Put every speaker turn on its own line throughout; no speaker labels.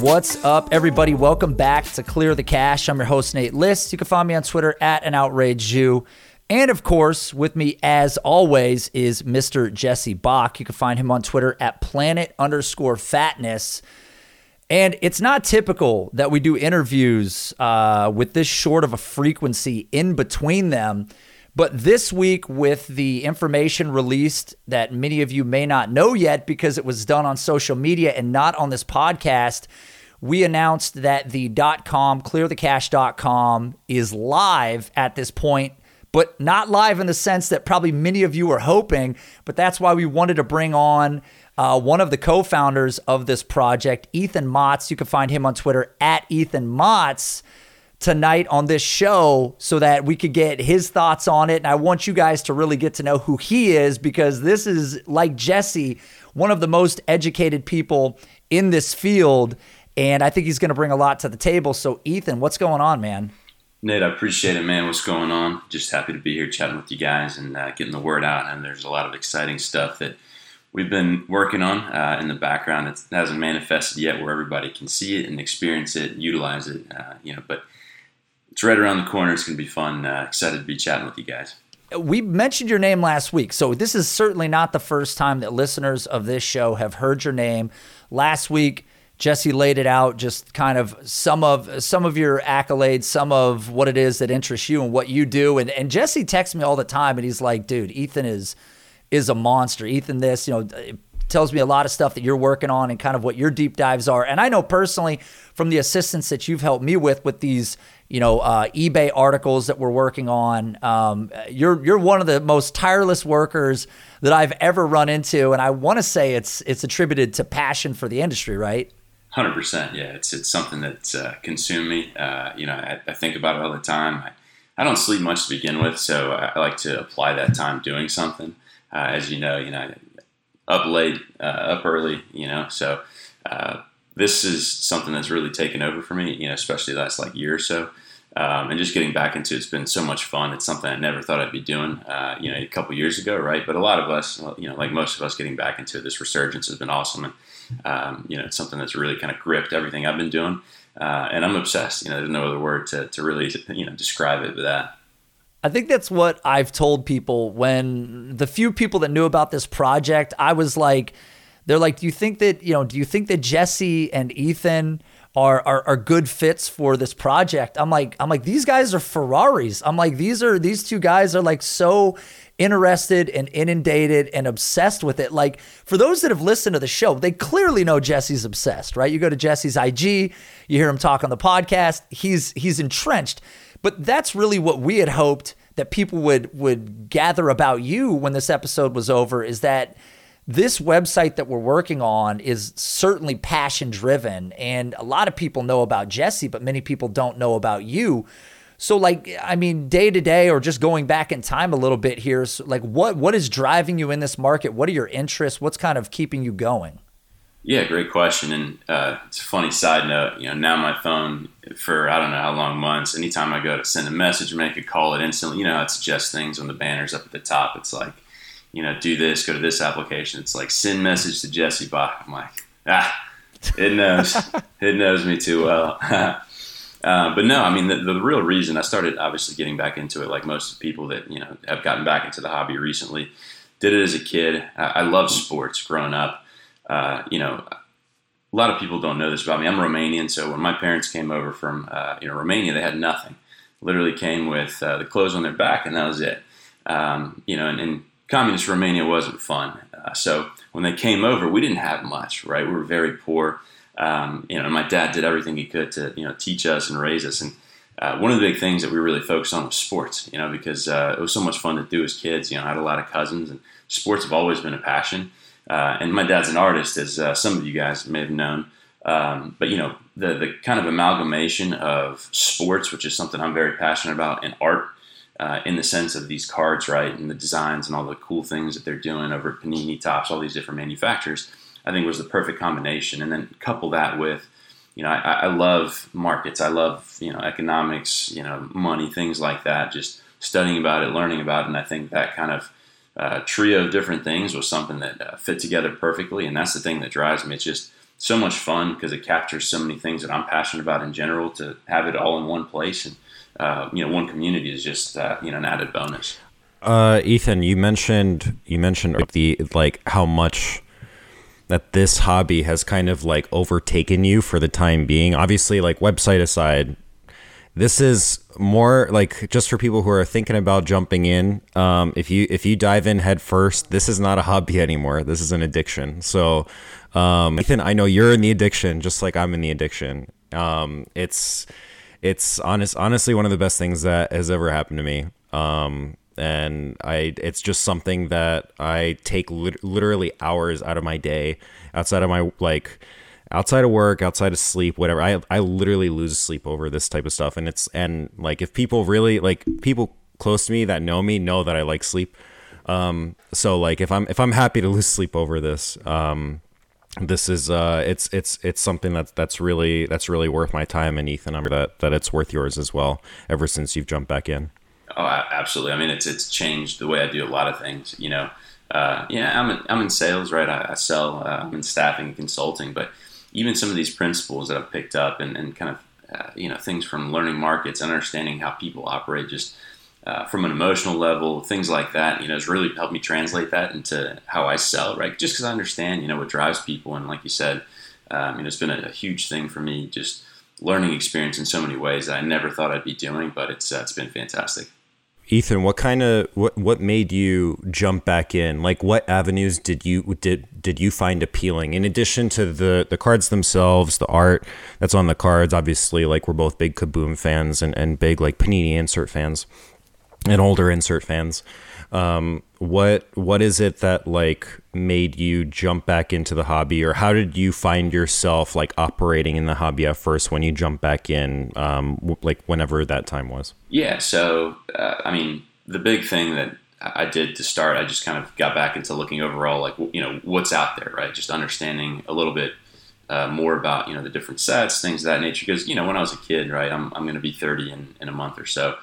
What's up, everybody? Welcome back to Clear the Cash. I'm your host, Nate List. You can find me on Twitter at an outrage Jew. And of course, with me as always is Mr. Jesse Bach. You can find him on Twitter at planet underscore fatness. And it's not typical that we do interviews uh, with this short of a frequency in between them. But this week, with the information released that many of you may not know yet because it was done on social media and not on this podcast, we announced that the dot .com, clearthecash.com, is live at this point, but not live in the sense that probably many of you were hoping. But that's why we wanted to bring on uh, one of the co-founders of this project, Ethan Motz. You can find him on Twitter at Ethan Motz tonight on this show so that we could get his thoughts on it. And I want you guys to really get to know who he is because this is, like Jesse, one of the most educated people in this field. And I think he's going to bring a lot to the table. So, Ethan, what's going on, man?
Nate, I appreciate it, man. What's going on? Just happy to be here chatting with you guys and uh, getting the word out. And there's a lot of exciting stuff that we've been working on uh, in the background. It hasn't manifested yet where everybody can see it and experience it and utilize it. Uh, you know, but it's right around the corner. It's going to be fun. Uh, excited to be chatting with you guys.
We mentioned your name last week, so this is certainly not the first time that listeners of this show have heard your name. Last week, Jesse laid it out, just kind of some of some of your accolades, some of what it is that interests you and what you do. And and Jesse texts me all the time, and he's like, "Dude, Ethan is is a monster. Ethan, this, you know." tells me a lot of stuff that you're working on and kind of what your deep dives are. And I know personally from the assistance that you've helped me with with these you know, uh, eBay articles that we're working on. Um, you're you're one of the most tireless workers that I've ever run into, and I want to say it's it's attributed to passion for the industry, right?
Hundred percent, yeah. It's it's something that's uh, consumed me. Uh, you know, I, I, think about it all the time. I, I don't sleep much to begin with, so I, I like to apply that time doing something. Uh, as you know, you know, up late, uh, up early. You know, so uh, this is something that's really taken over for me, you know, especially the last like year or so. Um, and just getting back into it's been so much fun. It's something I never thought I'd be doing, uh, you know, a couple years ago, right? But a lot of us, you know, like most of us, getting back into this resurgence has been awesome, and um, you know, it's something that's really kind of gripped everything I've been doing, uh, and I'm obsessed. You know, there's no other word to, to really you know describe it but that.
I think that's what I've told people when the few people that knew about this project, I was like they're like, do you think that you know? Do you think that Jesse and Ethan are, are are good fits for this project? I'm like, I'm like, these guys are Ferraris. I'm like, these are these two guys are like so interested and inundated and obsessed with it. Like for those that have listened to the show, they clearly know Jesse's obsessed, right? You go to Jesse's IG, you hear him talk on the podcast. He's he's entrenched. But that's really what we had hoped that people would would gather about you when this episode was over is that this website that we're working on is certainly passion driven and a lot of people know about Jesse but many people don't know about you. So like I mean day to day or just going back in time a little bit here so like what what is driving you in this market? What are your interests? What's kind of keeping you going
yeah great question and uh, it's a funny side note you know now my phone for I don't know how long months anytime I go to send a message or make a call it instantly you know it suggests things when the banner's up at the top it's like you know, do this, go to this application. It's like send message to Jesse Bach. I'm like, ah, it knows, it knows me too well. uh, but no, I mean, the, the, real reason I started obviously getting back into it, like most people that, you know, have gotten back into the hobby recently, did it as a kid. I, I love sports growing up. Uh, you know, a lot of people don't know this about me. I'm Romanian, so when my parents came over from, uh, you know, Romania, they had nothing. Literally came with uh, the clothes on their back, and that was it. Um, you know, and, and communist Romania wasn't fun. Uh, so when they came over, we didn't have much, right? We were very poor. Um, you know, my dad did everything he could to you know teach us and raise us. And uh, one of the big things that we really focused on was sports. You know, because uh, it was so much fun to do as kids. You know, I had a lot of cousins, and sports have always been a passion. Uh, and my dad's an artist, as uh, some of you guys may have known. Um, but you know, the the kind of amalgamation of sports, which is something I'm very passionate about, and art, uh, in the sense of these cards, right, and the designs and all the cool things that they're doing over at Panini Topps, all these different manufacturers, I think was the perfect combination. And then couple that with, you know, I, I love markets, I love you know economics, you know, money, things like that. Just studying about it, learning about it, and I think that kind of uh, trio of different things was something that uh, fit together perfectly. And that's the thing that drives me. It's just so much fun because it captures so many things that I'm passionate about in general. To have it all in one place and uh, you know one community is just uh, you know an added bonus.
Uh, Ethan, you mentioned you mentioned the like how much that this hobby has kind of like overtaken you for the time being. Obviously, like website aside, this is more like just for people who are thinking about jumping in. Um, if you if you dive in head first, this is not a hobby anymore. This is an addiction. So, um, Ethan, I know you're in the addiction, just like I'm in the addiction. Um, it's it's honest honestly one of the best things that has ever happened to me. Um, and I it's just something that I take lit- literally hours out of my day outside of my like outside of work, outside of sleep, whatever. I I literally lose sleep over this type of stuff, and it's and like if people really like people close to me that know me know that I like sleep. Um, so like if I'm if I'm happy to lose sleep over this, um, this is uh, it's it's it's something that's that's really that's really worth my time, and Ethan, I'm that that it's worth yours as well. Ever since you've jumped back in.
Oh, absolutely. I mean, it's it's changed the way I do a lot of things. You know, uh, yeah, I'm in, I'm in sales, right? I, I sell. Uh, I'm in staffing and consulting, but even some of these principles that I've picked up and, and kind of uh, you know things from learning markets, understanding how people operate, just uh, from an emotional level, things like that, you know, has really helped me translate that into how I sell, right? Just because I understand, you know, what drives people, and like you said, um, you know, it's been a, a, huge thing for me, just learning experience in so many ways that I never thought I'd be doing, but it's uh, it's been fantastic.
Ethan, what kind of what what made you jump back in? Like, what avenues did you did did you find appealing? In addition to the the cards themselves, the art that's on the cards, obviously, like we're both big Kaboom fans and and big like Panini insert fans and older insert fans. Um, what what is it that like made you jump back into the hobby, or how did you find yourself like operating in the hobby at first when you jumped back in, um, like whenever that time was?
Yeah, so uh, I mean, the big thing that I did to start, I just kind of got back into looking overall, like you know what's out there, right? Just understanding a little bit uh, more about you know the different sets, things of that nature. Because you know when I was a kid, right, I'm I'm going to be 30 in, in a month or so.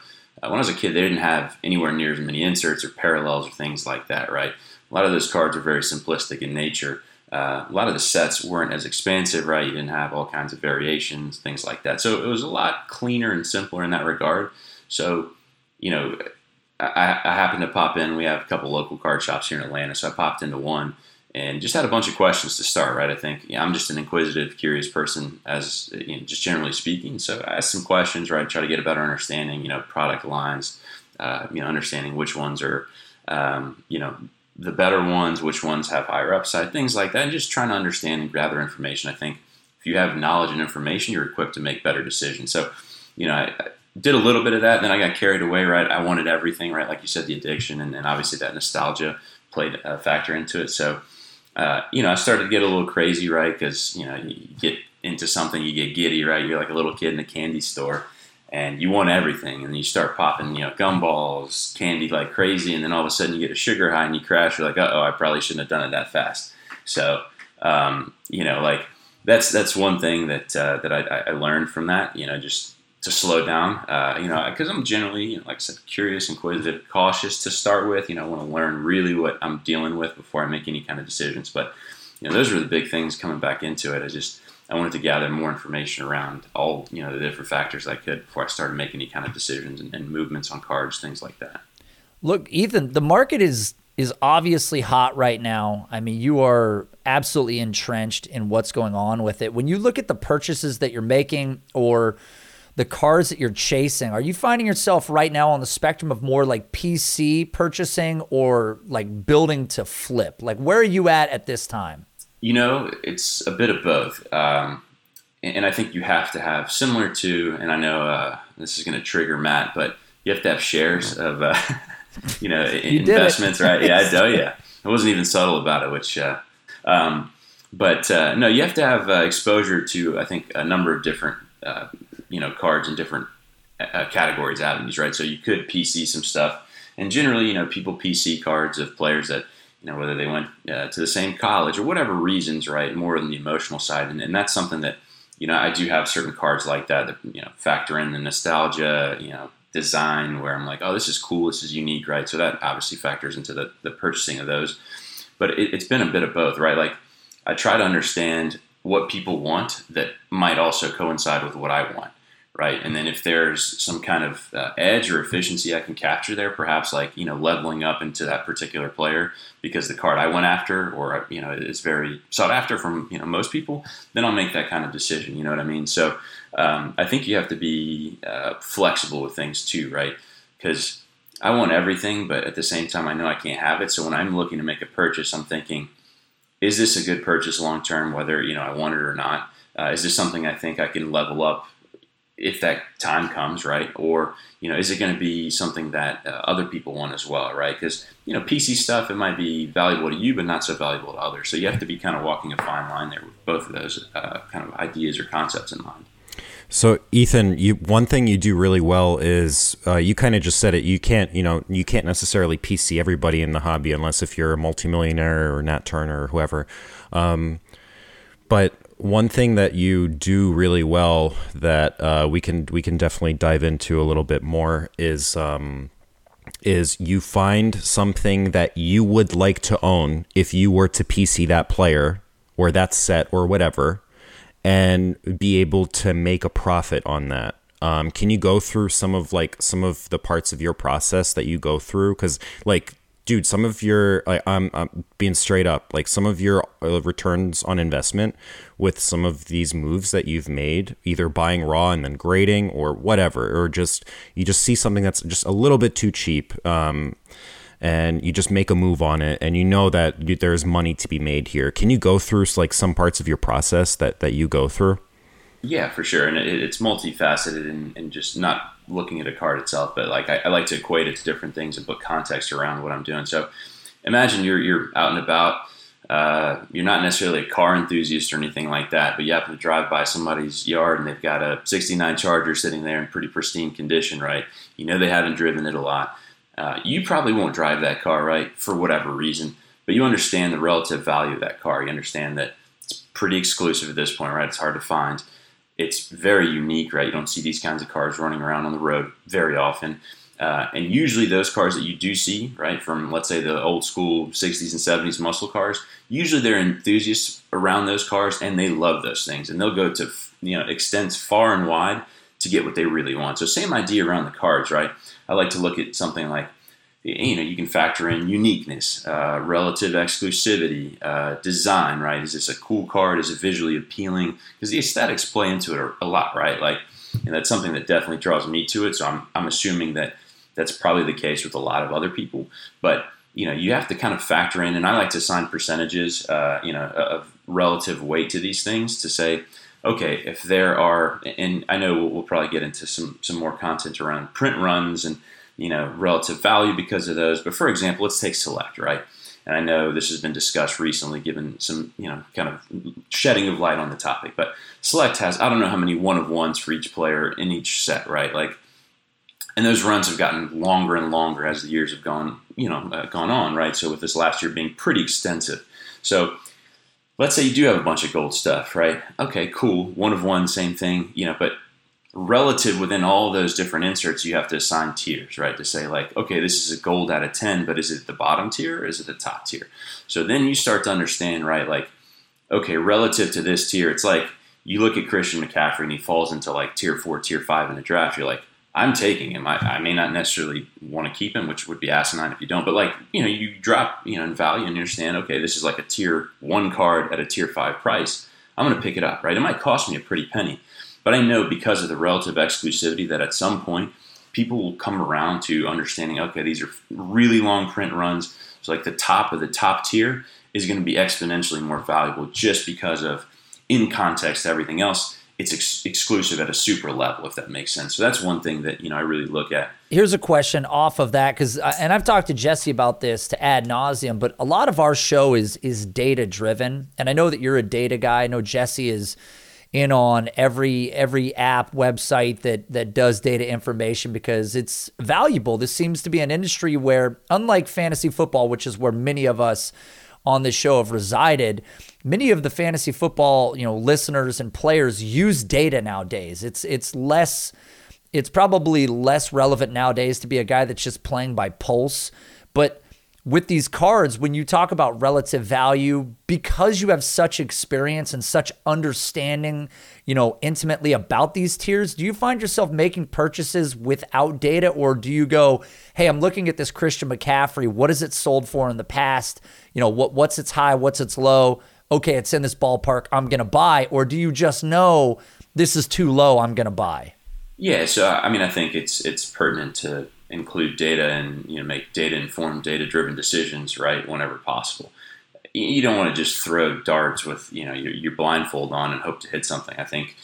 When I was a kid, they didn't have anywhere near as many inserts or parallels or things like that, right? A lot of those cards are very simplistic in nature. Uh, a lot of the sets weren't as expansive, right? You didn't have all kinds of variations, things like that. So it was a lot cleaner and simpler in that regard. So, you know, I, I happened to pop in. We have a couple local card shops here in Atlanta, so I popped into one and just had a bunch of questions to start. Right, I think yeah, I'm just an inquisitive, curious person, as you know, just generally speaking. So I asked some questions. Right, try to get a better understanding. You know, product lines. Uh, you know, understanding which ones are, um, you know, the better ones, which ones have higher upside, things like that. And just trying to understand and gather information. I think if you have knowledge and information, you're equipped to make better decisions. So, you know, I, I did a little bit of that. Then I got carried away. Right, I wanted everything. Right, like you said, the addiction, and, and obviously that nostalgia played a factor into it. So uh, you know, I started to get a little crazy, right? Because you know, you get into something, you get giddy, right? You're like a little kid in a candy store, and you want everything, and you start popping, you know, gumballs, candy like crazy, and then all of a sudden you get a sugar high and you crash. You're like, oh, I probably shouldn't have done it that fast. So, um, you know, like that's that's one thing that uh, that I, I learned from that. You know, just to slow down. Uh, you know, because I'm generally, you know, like I said, curious, inquisitive, cautious to start with. You know, I want to learn really what I'm dealing with before I make any kind of decisions. But you know, those were the big things coming back into it. I just I wanted to gather more information around all you know the different factors I could before I started making any kind of decisions and, and movements on cards, things like that.
Look, Ethan, the market is is obviously hot right now. I mean, you are absolutely entrenched in what's going on with it. When you look at the purchases that you're making or the cars that you're chasing. Are you finding yourself right now on the spectrum of more like PC purchasing or like building to flip? Like, where are you at at this time?
You know, it's a bit of both. Um, and I think you have to have similar to, and I know uh, this is going to trigger Matt, but you have to have shares of, uh, you know, you investments, right? Yeah, I know. Yeah, I wasn't even subtle about it, which, uh, um, but uh, no, you have to have uh, exposure to, I think, a number of different, uh, you know, cards in different categories, avenues, right? So you could PC some stuff, and generally, you know, people PC cards of players that you know, whether they went uh, to the same college or whatever reasons, right? More than the emotional side, and, and, that's something that you know, I do have certain cards like that that you know factor in the nostalgia, you know, design where I'm like, oh, this is cool, this is unique, right? So that obviously factors into the, the purchasing of those. But it, it's been a bit of both, right? Like I try to understand what people want that might also coincide with what I want right? And then if there's some kind of uh, edge or efficiency I can capture there, perhaps like you know leveling up into that particular player because the card I went after, or you know, is very sought after from you know most people, then I'll make that kind of decision. You know what I mean? So um, I think you have to be uh, flexible with things too, right? Because I want everything, but at the same time, I know I can't have it. So when I'm looking to make a purchase, I'm thinking, is this a good purchase long term? Whether you know I want it or not. Uh, is this something I think I can level up if that time comes, right? Or you know, is it going to be something that uh, other people want as well, right? Because you know, PC stuff it might be valuable to you, but not so valuable to others. So you have to be kind of walking a fine line there with both of those uh, kind of ideas or concepts in mind.
So Ethan, you one thing you do really well is uh, you kind of just said it. You can't, you know, you can't necessarily PC everybody in the hobby unless if you're a multimillionaire or Nat Turner or whoever. Um, but one thing that you do really well that uh, we can we can definitely dive into a little bit more is um, is you find something that you would like to own if you were to PC that player or that set or whatever, and be able to make a profit on that. Um, can you go through some of like some of the parts of your process that you go through? Because like dude, some of your like, I'm, I'm being straight up, like some of your uh, returns on investment with some of these moves that you've made, either buying raw and then grading or whatever, or just you just see something that's just a little bit too cheap. Um, and you just make a move on it and you know that there's money to be made here. Can you go through like some parts of your process that, that you go through?
Yeah, for sure. And it, it's multifaceted and, and just not looking at a card itself, but like I, I, like to equate it to different things and put context around what I'm doing. So imagine you're you're out and about. Uh, you're not necessarily a car enthusiast or anything like that, but you happen to drive by somebody's yard and they've got a 69 Charger sitting there in pretty pristine condition, right? You know they haven't driven it a lot. Uh, you probably won't drive that car, right, for whatever reason, but you understand the relative value of that car. You understand that it's pretty exclusive at this point, right? It's hard to find it's very unique, right? You don't see these kinds of cars running around on the road very often. Uh, and usually, those cars that you do see, right, from let's say the old school 60s and 70s muscle cars, usually they're enthusiasts around those cars and they love those things. And they'll go to, you know, extents far and wide to get what they really want. So, same idea around the cars, right? I like to look at something like you know you can factor in uniqueness, uh, relative exclusivity, uh, design. Right? Is this a cool card? Is it visually appealing? Because the aesthetics play into it a lot, right? Like, and that's something that definitely draws me to it. So I'm I'm assuming that that's probably the case with a lot of other people. But you know, you have to kind of factor in, and I like to assign percentages, uh, you know, of relative weight to these things to say, okay, if there are, and I know we'll, we'll probably get into some some more content around print runs and you know, relative value because of those. But for example, let's take Select, right? And I know this has been discussed recently, given some, you know, kind of shedding of light on the topic. But Select has, I don't know how many one of ones for each player in each set, right? Like, and those runs have gotten longer and longer as the years have gone, you know, uh, gone on, right? So with this last year being pretty extensive. So let's say you do have a bunch of gold stuff, right? Okay, cool. One of one, same thing, you know, but relative within all those different inserts, you have to assign tiers, right? To say like, okay, this is a gold out of 10, but is it the bottom tier or is it the top tier? So then you start to understand, right? Like, okay, relative to this tier, it's like you look at Christian McCaffrey and he falls into like tier four, tier five in the draft. You're like, I'm taking him. I, I may not necessarily want to keep him, which would be asinine if you don't. But like, you know, you drop, you know, in value and you understand, okay, this is like a tier one card at a tier five price. I'm going to pick it up, right? It might cost me a pretty penny, But I know because of the relative exclusivity that at some point people will come around to understanding. Okay, these are really long print runs. So like the top of the top tier is going to be exponentially more valuable just because of in context everything else it's ex- exclusive at a super level, if that makes sense. So that's one thing that you know I really look at.
Here's a question off of that because, and I've talked to Jesse about this to ad nauseum, but a lot of our show is is data driven, and I know that you're a data guy. I know Jesse is in on every every app website that that does data information because it's valuable. This seems to be an industry where, unlike fantasy football, which is where many of us on this show have resided many of the fantasy football, you know, listeners and players use data nowadays. It's it's less it's probably less relevant nowadays to be a guy that's just playing by pulse, but with these cards, when you talk about relative value, because you have such experience and such understanding, you know, intimately about these tiers, do you find yourself making purchases without data, or do you go, "Hey, I'm looking at this Christian McCaffrey. What has it sold for in the past? You know, what what's its high, what's its low? okay, it's in this ballpark, I'm to buy? Or do you just know this is too low, I'm to buy?
Yeah, so I mean, I think it's it's pertinent to include data and you know make data informed, data driven decisions, right, whenever possible. You don't want to just throw darts with you know your, your blindfold on and hope to hit something. I think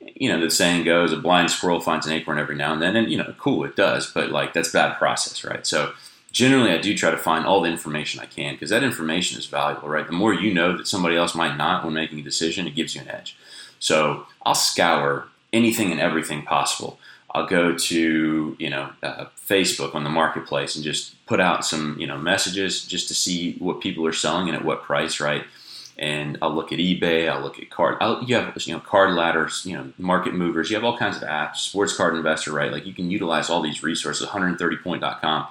you know the saying goes, a blind squirrel finds an acorn every now and then, and you know, cool, it does, but like that's bad process, right? So generally I do try to find all the information I can because that information is valuable, right? The more you know that somebody else might not when making a decision, it gives you an edge. So I'll scour anything and everything possible. I'll go to you know uh, Facebook on the marketplace and just put out some you know messages just to see what people are selling and at what price, right? And I'll look at eBay. I'll look at card. I'll, you have you know card ladders, you know market movers. You have all kinds of apps. Sports Card Investor, right? Like you can utilize all these resources. 130point.com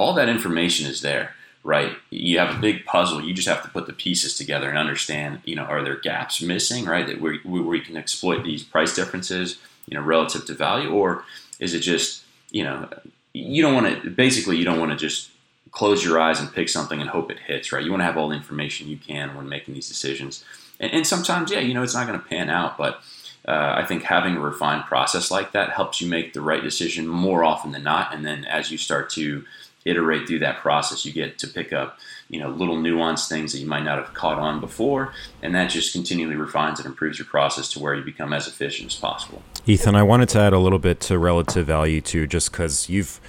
all that information is there, right? You have a big puzzle. You just have to put the pieces together and understand, you know, are there gaps missing, right? That where, where you can exploit these price differences, you know, relative to value, or is it just, you know, you don't want to, basically, you don't want to just close your eyes and pick something and hope it hits, right? You want to have all the information you can when making these decisions. And, and sometimes, yeah, you know, it's not going to pan out, but uh, I think having a refined process like that helps you make the right decision more often than not. And then as you start to iterate through that process, you get to pick up you know little nuanced things that you might not have caught on before, and that just continually refines and improves your process to where you become as efficient as possible.
Ethan, I wanted to add a little bit to relative value too, just because you've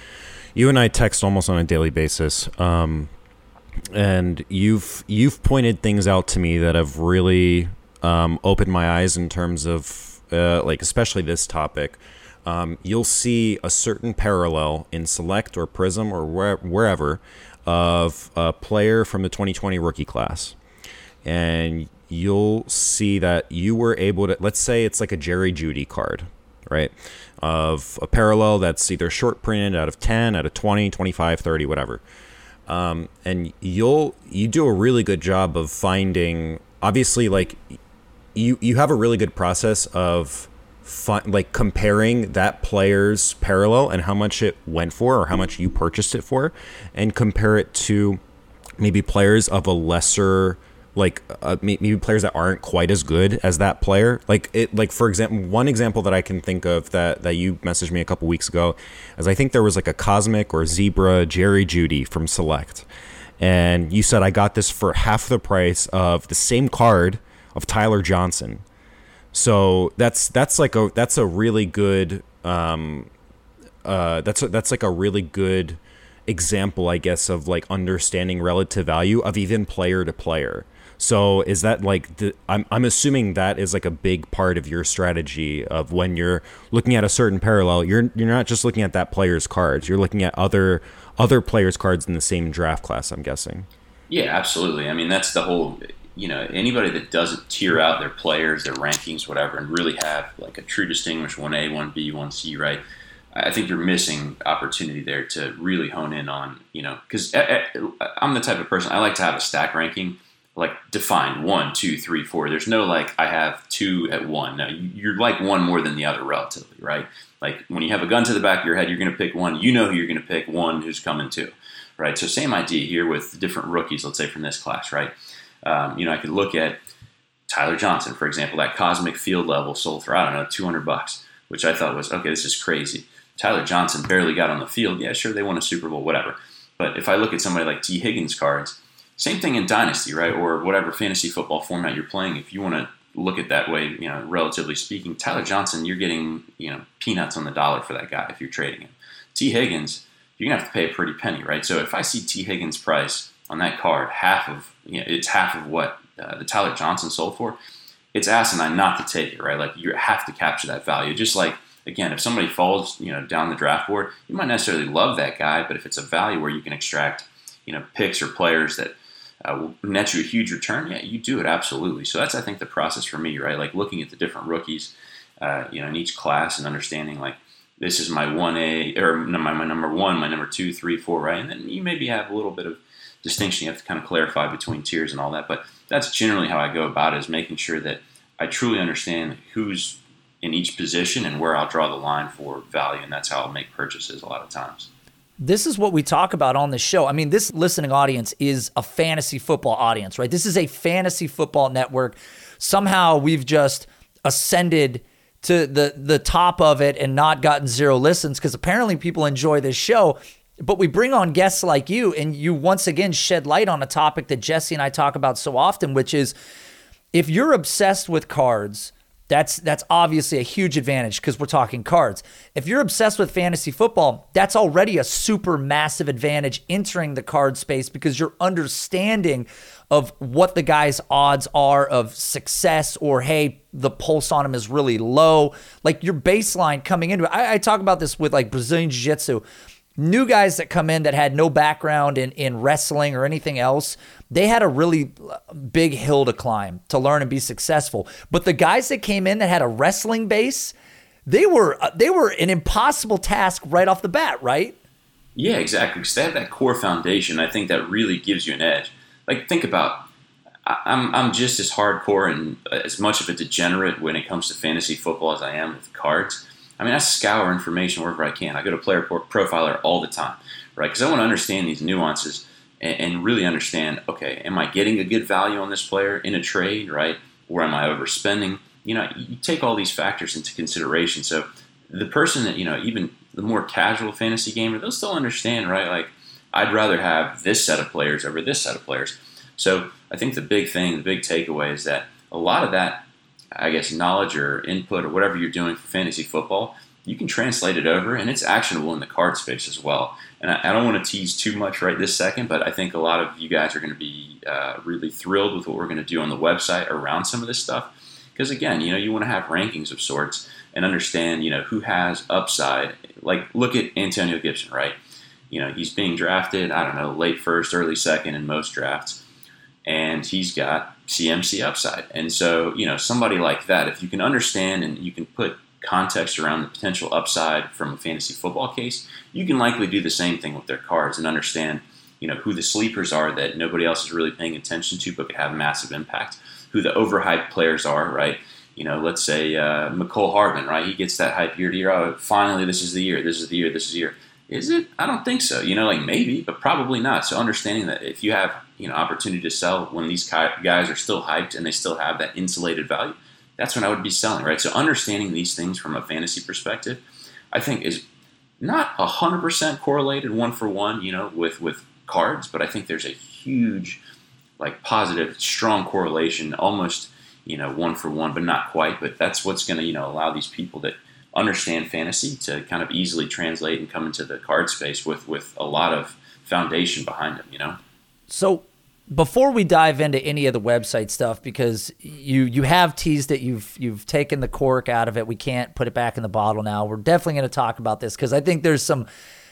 you and I text almost on a daily basis. Um, and you've you've pointed things out to me that have really um, opened my eyes in terms of uh, like especially this topic um, you'll see a certain parallel in Select or Prism or where, wherever of a player from the 2020 rookie class. And you'll see that you were able to, let's say it's like a Jerry Jeudy card, right? Of a parallel that's either short printed out of 10, out of 20, 25, 30, whatever. Um, and you'll, you do a really good job of finding, obviously, like, you, you have a really good process of fun, like comparing that player's parallel and how much it went for or how much you purchased it for and compare it to maybe players of a lesser like uh, maybe players that aren't quite as good as that player. Like it like for example one example that i can think of that that you messaged me a couple weeks ago is i think there was like a cosmic or zebra jerry Jeudy from select. And you said i got this for half the price of the same card of tyler johnson so that's that's like a that's a really good um, uh, that's a, that's like a really good example, I guess, of like understanding relative value of even player to player. So is that like the, I'm I'm assuming that is like a big part of your strategy of when you're looking at a certain parallel, you're you're not just looking at that player's cards, you're looking at other other players' cards in the same draft class. I'm guessing.
Yeah, absolutely. I mean, that's the whole you know anybody that doesn't tier out their players, their rankings, whatever, and really have like a true distinguished one A, one B, one C, right? I think you're missing opportunity there to really hone in on you know because eh, eh, I'm the type of person I like to have a stack ranking like defined one, two, three, four. There's no like I have two at one. No, you're like one more than the other relatively, right? Like when you have a gun to the back of your head, you're going to pick one. You know who you're going to pick. One who's coming to, right? So same idea here with different rookies. Let's say from this class, right? Um, you know, I could look at Tyler Johnson, for example, that cosmic field level sold for I don't know 200 bucks, which I thought was okay. This is crazy. Tyler Johnson barely got on the field. Yeah, sure, they won a Super Bowl, whatever. But if I look at somebody like Tee Higgins cards, same thing in Dynasty, right? Or whatever fantasy football format you're playing. If you want to look at that way, you know, relatively speaking, Tyler Johnson, you're getting, you know, peanuts on the dollar for that guy if you're trading him. Tee Higgins, you're gonna have to pay a pretty penny, right? So if I see Tee Higgins' price on that card, half of, you know, it's half of what uh, the Tyler Johnson sold for. It's asinine not to take it, right? Like you have to capture that value. Just like again, if somebody falls, you know, down the draft board, you might necessarily love that guy, but if it's a value where you can extract, you know, picks or players that uh, will net you a huge return, yeah, you do it absolutely. So that's I think the process for me, right? Like looking at the different rookies, uh, you know, in each class and understanding like this is my one A or my, my number one, my number two, three, four, right? And then you maybe have a little bit of distinction. You have to kind of clarify between tiers and all that, but that's generally how I go about it: is making sure that I truly understand who's in each position and where I'll draw the line for value, and that's how I'll make purchases a lot of times.
This is what we talk about on the show. I mean, this listening audience is a fantasy football audience, right? This is a fantasy football network. Somehow we've just ascended to the the top of it and not gotten zero listens because apparently people enjoy this show. But we bring on guests like you, and you once again shed light on a topic that Jesse and I talk about so often, which is if you're obsessed with cards that's that's obviously a huge advantage because we're talking cards. If you're obsessed with fantasy football, that's already a super massive advantage entering the card space because your understanding of what the guy's odds are of success or hey, the pulse on him is really low. Like your baseline coming into it. I, I talk about this with like Brazilian Jiu-Jitsu new guys that come in that had no background in, in wrestling or anything else, they had a really big hill to climb to learn and be successful. But the guys that came in that had a wrestling base, they were uh, they were an impossible task right off the bat, right?
Yeah, exactly. Because they have that core foundation. I think that really gives you an edge. Like think about. I'm I'm just as hardcore and as much of a degenerate when it comes to fantasy football as I am with cards. I mean, I scour information wherever I can. I go to Player Profiler all the time, right? Because I want to understand these nuances and, and, really understand. Okay, am I getting a good value on this player in a trade, right? Or am I overspending? You know, you take all these factors into consideration. So the person that you know, even the more casual fantasy gamer, they'll still understand, right? Like, I'd rather have this set of players over this set of players. So I think the big thing, the big takeaway is that a lot of that I guess, knowledge or input or whatever you're doing for fantasy football, you can translate it over and it's actionable in the card space as well. And I, I don't want to tease too much right this second, but I think a lot of you guys are going to be uh, really thrilled with what we're going to do on the website around some of this stuff. Because again, you know, you want to have rankings of sorts and understand, you know, who has upside. Like, look at Antonio Gibson, right? You know, he's being drafted, I don't know, late first, early second in most drafts. And he's got CMC upside. And so, you know, somebody like that, if you can understand and you can put context around the potential upside from a fantasy football case, you can likely do the same thing with their cards and understand, you know, who the sleepers are that nobody else is really paying attention to but could have massive impact, who the overhyped players are, right? You know, let's say uh, Mecole Hardman, right? He gets that hype year to year. Oh, finally, this is the year. This is the year. This is the year. Is it? I don't think so. You know, like maybe, but probably not. So understanding that if you have you know opportunity to sell when these guys are still hyped and they still have that insulated value, that's when I would be selling, right? So understanding these things from a fantasy perspective, I think is not hundred percent correlated one for one, you know, with with cards, but I think there's a huge, like positive, strong correlation, almost you know one for one, but not quite. But that's what's going to you know allow these people that understand fantasy to kind of easily translate and come into the card space with with a lot of foundation behind them. You know.
So before we dive into any of the website stuff, because you you have teased it, you've you've taken the cork out of it. We can't put it back in the bottle now. We're definitely going to talk about this because I think there's some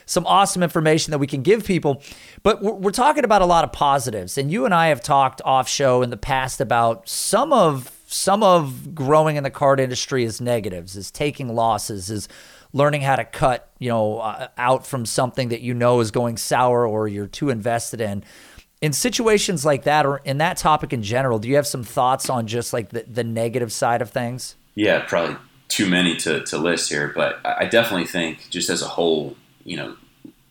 some awesome information that we can give people. But we're, we're talking about a lot of positives, and you and I have talked off show in the past about some of some of growing in the card industry is negatives, is taking losses, is learning how to cut, you know, uh, out from something that you know is going sour or you're too invested in. In situations like that, or in that topic in general, do you have some thoughts on just like the, the negative side of things?
Yeah, probably too many to, to list here, but I definitely think just as a whole, you know,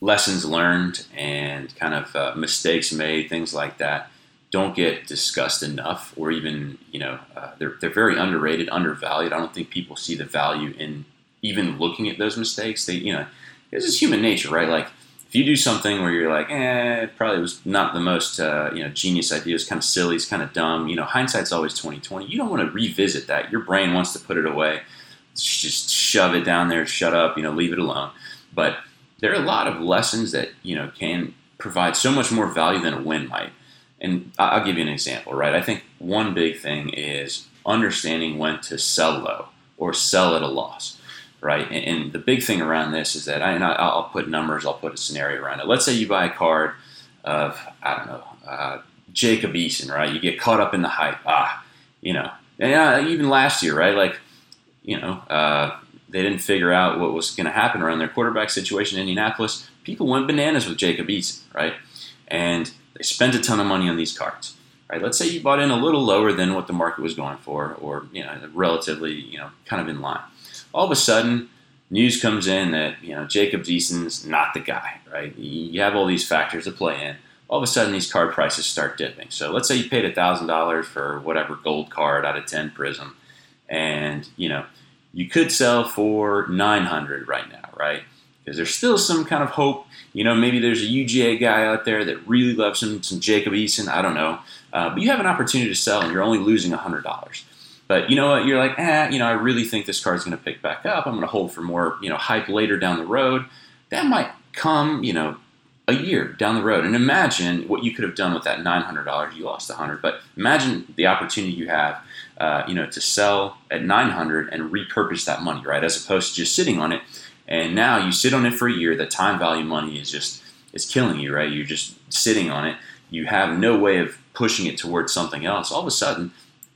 lessons learned and kind of uh, mistakes made, things like that don't get discussed enough, or even you know uh, they're they're very underrated, undervalued. I don't think people see the value in even looking at those mistakes. They you know this is human nature, right? Like if you do something where you're like, eh, probably was not the most uh, you know genius idea, it's kind of silly, it's kind of dumb. You know, hindsight's always twenty twenty. You don't want to revisit that. Your brain wants to put it away. Just shove it down there, shut up, you know, leave it alone. But there are a lot of lessons that you know can provide so much more value than a win might. And I'll give you an example, right? I think one big thing is understanding when to sell low or sell at a loss, right? And, and the big thing around this is that I, and I'll put numbers, I'll put a scenario around it. Let's say you buy a card of, I don't know, uh, Jacob Eason, right? You get caught up in the hype. Ah, you know, and uh, even last year, right? Like, you know, uh, they didn't figure out what was going to happen around their quarterback situation in Indianapolis. People went bananas with Jacob Eason, right? And they spent a ton of money on these cards. Right? Let's say you bought in a little lower than what the market was going for, or you know, relatively, you know, kind of in line. All of a sudden, news comes in that you know Jacob Eason's not the guy. Right? You have all these factors to play in. All of a sudden, these card prices start dipping. So let's say you paid thousand dollars for whatever gold card out of ten Prism, and you know you could sell for 900 right now, right? Because there's still some kind of hope you know, maybe there's a UGA guy out there that really loves some, some Jacob Eason. I don't know. Uh, but you have an opportunity to sell and you're only losing $100. But you know what? You're like, eh, you know, I really think this card's going to pick back up. I'm going to hold for more, you know, hype later down the road. That might come, you know, a year down the road. And imagine what you could have done with that $900. You lost 100 But imagine the opportunity you have, uh, you know, to sell at 900 and repurpose that money, right? As opposed to just sitting on it and now you sit on it for a year. The time value money is just is killing you, right? You're just sitting on it. You have no way of pushing it towards something else. All of a sudden,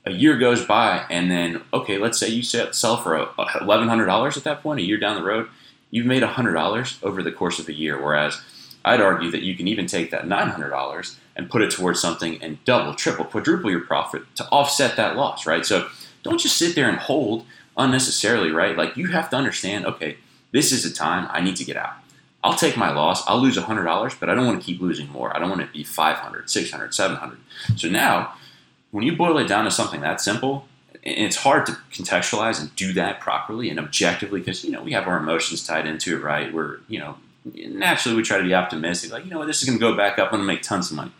a year goes by, and then okay, let's say you sell for eleven hundred dollars at that point. A year down the road, you've made hundred dollars over the course of a year. Whereas I'd argue that you can even take that nine hundred dollars and put it towards something and double, triple, quadruple your profit to offset that loss, right? So don't just sit there and hold unnecessarily, right? Like you have to understand, okay, this is a time I need to get out. I'll take my loss. I'll lose $100, but I don't want to keep losing more. I don't want to be 500, 600, 700. So now, when you boil it down to something that simple, and it's hard to contextualize and do that properly and objectively because, you know, we have our emotions tied into it, right? We're, you know, naturally we try to be optimistic. Like, you know this is going to go back up. I'm going to make tons of money.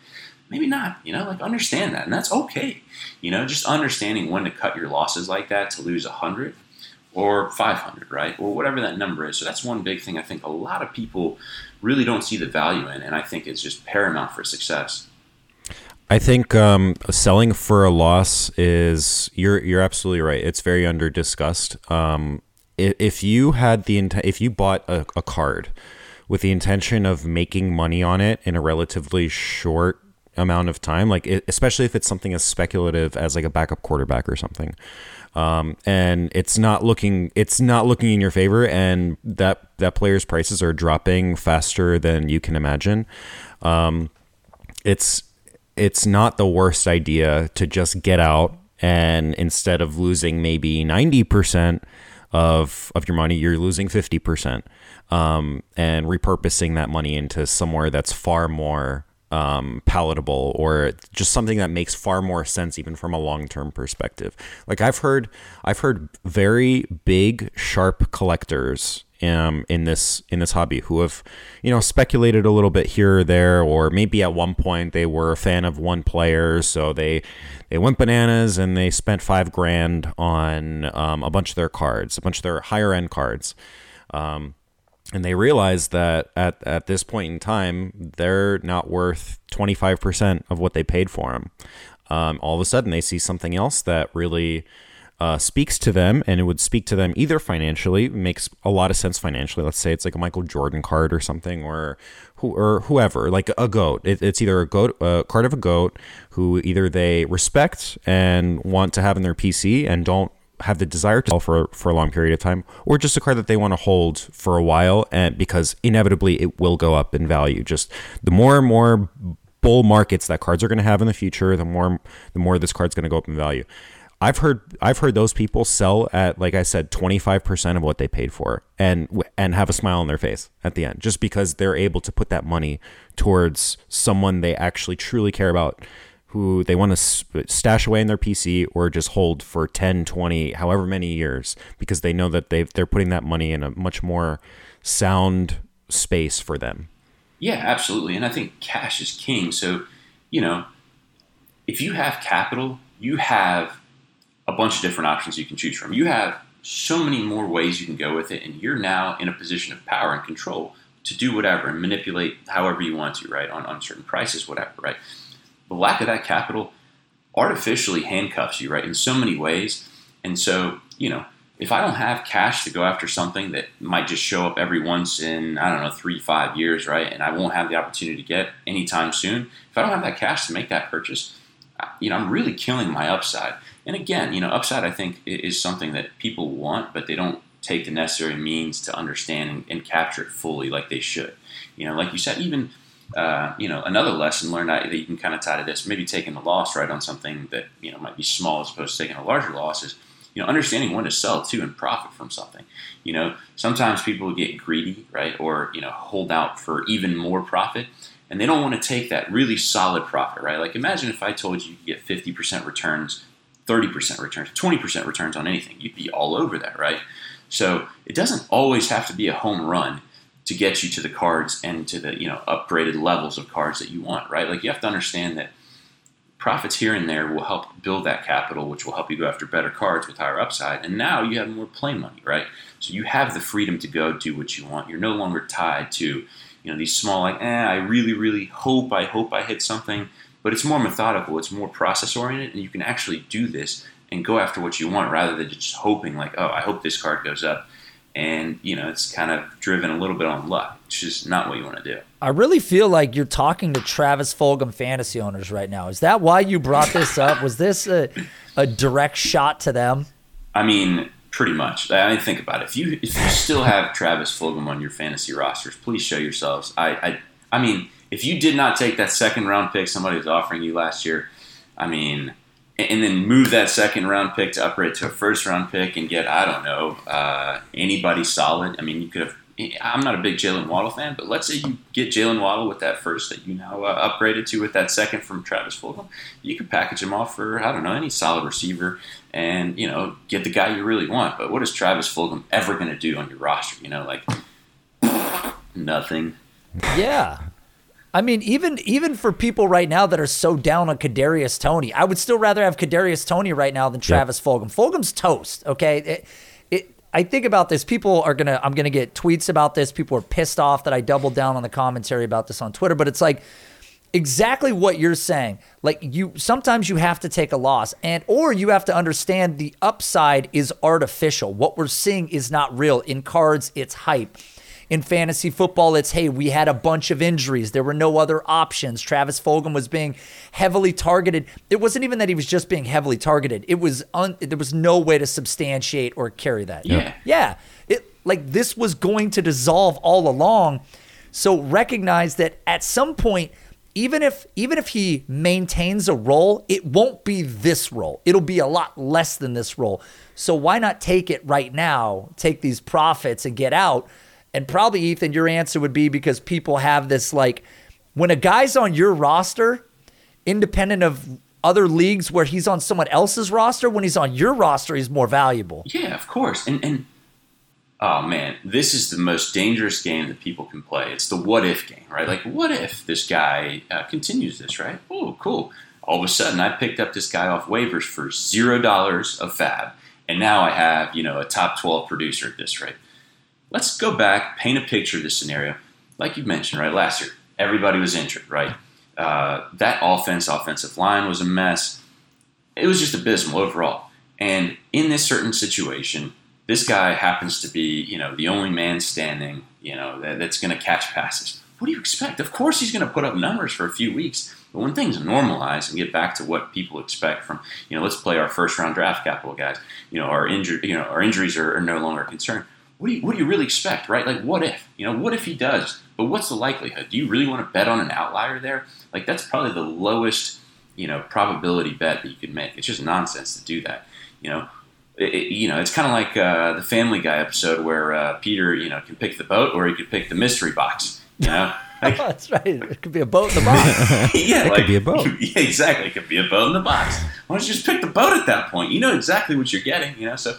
Maybe not, you know, like understand that. And that's okay. You know, just understanding when to cut your losses like that to lose 100 or 500, right? Or whatever that number is. So that's one big thing I think a lot of people really don't see the value in, and I think it's just paramount for success.
I think um, selling for a loss is you're you're absolutely right. It's very under discussed. Um, if you had the if you bought a, a card with the intention of making money on it in a relatively short amount of time, like it, especially if it's something as speculative as like a backup quarterback or something, um, and it's not looking it's not looking in your favor, and that that player's prices are dropping faster than you can imagine. Um, it's it's not the worst idea to just get out and instead of losing maybe 90% of of your money you're losing 50% um, and repurposing that money into somewhere that's far more um, palatable or just something that makes far more sense even from a long-term perspective. Like I've heard I've heard very big sharp collectors um, in this in this hobby who have you know speculated a little bit here or there or maybe at one point they were a fan of one player so they they went bananas and they spent five grand on um, a bunch of their cards a bunch of their higher end cards um, and they realize that at, at this point in time they're not worth 25% of what they paid for them um, all of a sudden they see something else that really uh, speaks to them and it would speak to them either financially makes a lot of sense financially. Let's say it's like a michael jordan card or something or who or whoever like a goat. It, it's either a goat a card of a goat who either they respect and want to have in their pc and don't have the desire to sell for for a long period of time, or just a card that they want to hold for a while, and because inevitably it will go up in value. Just the more and more bull markets that cards are going to have in the future, the more the more this card's going to go up in value. I've heard I've heard those people sell at like I said 25% of what they paid for and and have a smile on their face at the end just because they're able to put that money towards someone they actually truly care about who they want to stash away in their PC or just hold for 10, 20, however many years because they know that they they're putting that money in a much more sound space for them.
Yeah, absolutely. And I think cash is king. So, you know, if you have capital, you have a bunch of different options you can choose from. You have so many more ways you can go with it, and you're now in a position of power and control to do whatever and manipulate however you want to, right? On, on certain prices, whatever, right? The lack of that capital artificially handcuffs you, right, in so many ways. And so, you know, if I don't have cash to go after something that might just show up every once in, I don't know, three, five years, right, and I won't have the opportunity to get anytime soon, if I don't have that cash to make that purchase, you know, I'm really killing my upside. And again, you know, upside I think is something that people want, but they don't take the necessary means to understand and, and capture it fully like they should. You know, like you said, even uh, you know, another lesson learned that you can kind of tie to this, maybe taking a loss right on something that you know might be small as opposed to taking a larger loss is you know understanding when to sell too and profit from something. You know, sometimes people get greedy, right, or you know hold out for even more profit, and they don't want to take that really solid profit, right? Like imagine if I told you you could get fifty percent returns, thirty percent returns, twenty percent returns on anything, you'd be all over that, right? So it doesn't always have to be a home run to get you to the cards and to the you know upgraded levels of cards that you want, right? Like you have to understand that profits here and there will help build that capital, which will help you go after better cards with higher upside. And now you have more play money, right? So you have the freedom to go do what you want. You're no longer tied to you know these small like, eh, I really, really hope, I hope I hit something. But it's more methodical, it's more process oriented, and you can actually do this and go after what you want rather than just hoping like, oh, I hope this card goes up and you know it's kind of driven a little bit on luck. It's just not what you want to do.
I really feel like you're talking to Travis Fulgham fantasy owners right now. Is that why you brought this up? Was this a, a direct shot to them?
I mean, pretty much. I mean, think about it. If you if you still have Travis Fulgham on your fantasy rosters, please show yourselves. I I, I mean, if you did not take that second round pick somebody was offering you last year, I mean and then move that second round pick to upgrade to a first round pick and get I don't know uh, anybody solid. I mean, you could have. I'm not a big Jaylen Waddle fan, but let's say you get Jaylen Waddle with that first that you now uh, upgraded to with that second from Travis Fulgham. You could package him off for I don't know any solid receiver and you know get the guy you really want. But what is Travis Fulgham ever going to do on your roster? You know, like nothing.
Yeah, I mean, even even for people right now that are so down on Kadarius Toney, I would still rather have Kadarius Toney right now than Travis yep. Fulgham. Fulgham's toast. Okay, it, it, I think about this. People are gonna. I'm gonna get tweets about this. People are pissed off that I doubled down on the commentary about this on Twitter. But it's like exactly what you're saying. Like you, sometimes you have to take a loss, and or you have to understand the upside is artificial. What we're seeing is not real. In cards, it's hype. In fantasy football, it's hey, we had a bunch of injuries. There were no other options. Travis Fulgham was being heavily targeted. It wasn't even that he was just being heavily targeted. It was un, there was no way to substantiate or carry that.
Yeah.
Yeah. It like this was going to dissolve all along. So recognize that at some point even if even if he maintains a role, it won't be this role. It'll be a lot less than this role. So why not take it right now? Take these profits and get out and probably, Ethan, your answer would be because people have this like, when a guy's on your roster, independent of other leagues where he's on someone else's roster, when he's on your roster, he's more valuable.
Yeah, of course. And, and oh man, this is the most dangerous game that people can play. It's the what if game, right? Like, what if this guy uh, continues this, right? Oh, cool. All of a sudden, I picked up this guy off waivers for zero dollars of FAAB, and now I have, you know, a top 12 producer at this rate let's go back, paint a picture of this scenario. Like you mentioned, right, last year, everybody was injured, right? Uh, that offense, offensive line was a mess. It was just abysmal overall. And in this certain situation, this guy happens to be, you know, the only man standing, you know, that, that's going to catch passes. What do you expect? Of course, he's going to put up numbers for a few weeks. But when things normalize and get back to what people expect from, you know, let's play our first round draft capital guys. You know, our injury, you know, our injuries are, are no longer a concern what do you what do you really expect, right? Like, what if? You know, what if he does? But what's the likelihood? Do you really want to bet on an outlier there? Like, that's probably the lowest, you know, probability bet that you could make. It's just nonsense to do that. You know, it, it, you know, it's kind of like uh, the Family Guy episode where uh, Peter, you know, can pick the boat or he could pick the mystery box. You know, Like,
That's right. It could be a boat in the box.
yeah,
It
like
could be a boat.
Yeah, exactly. It could be a boat in the box. Why don't you just pick the boat at that point? You know exactly what you're getting. You know, so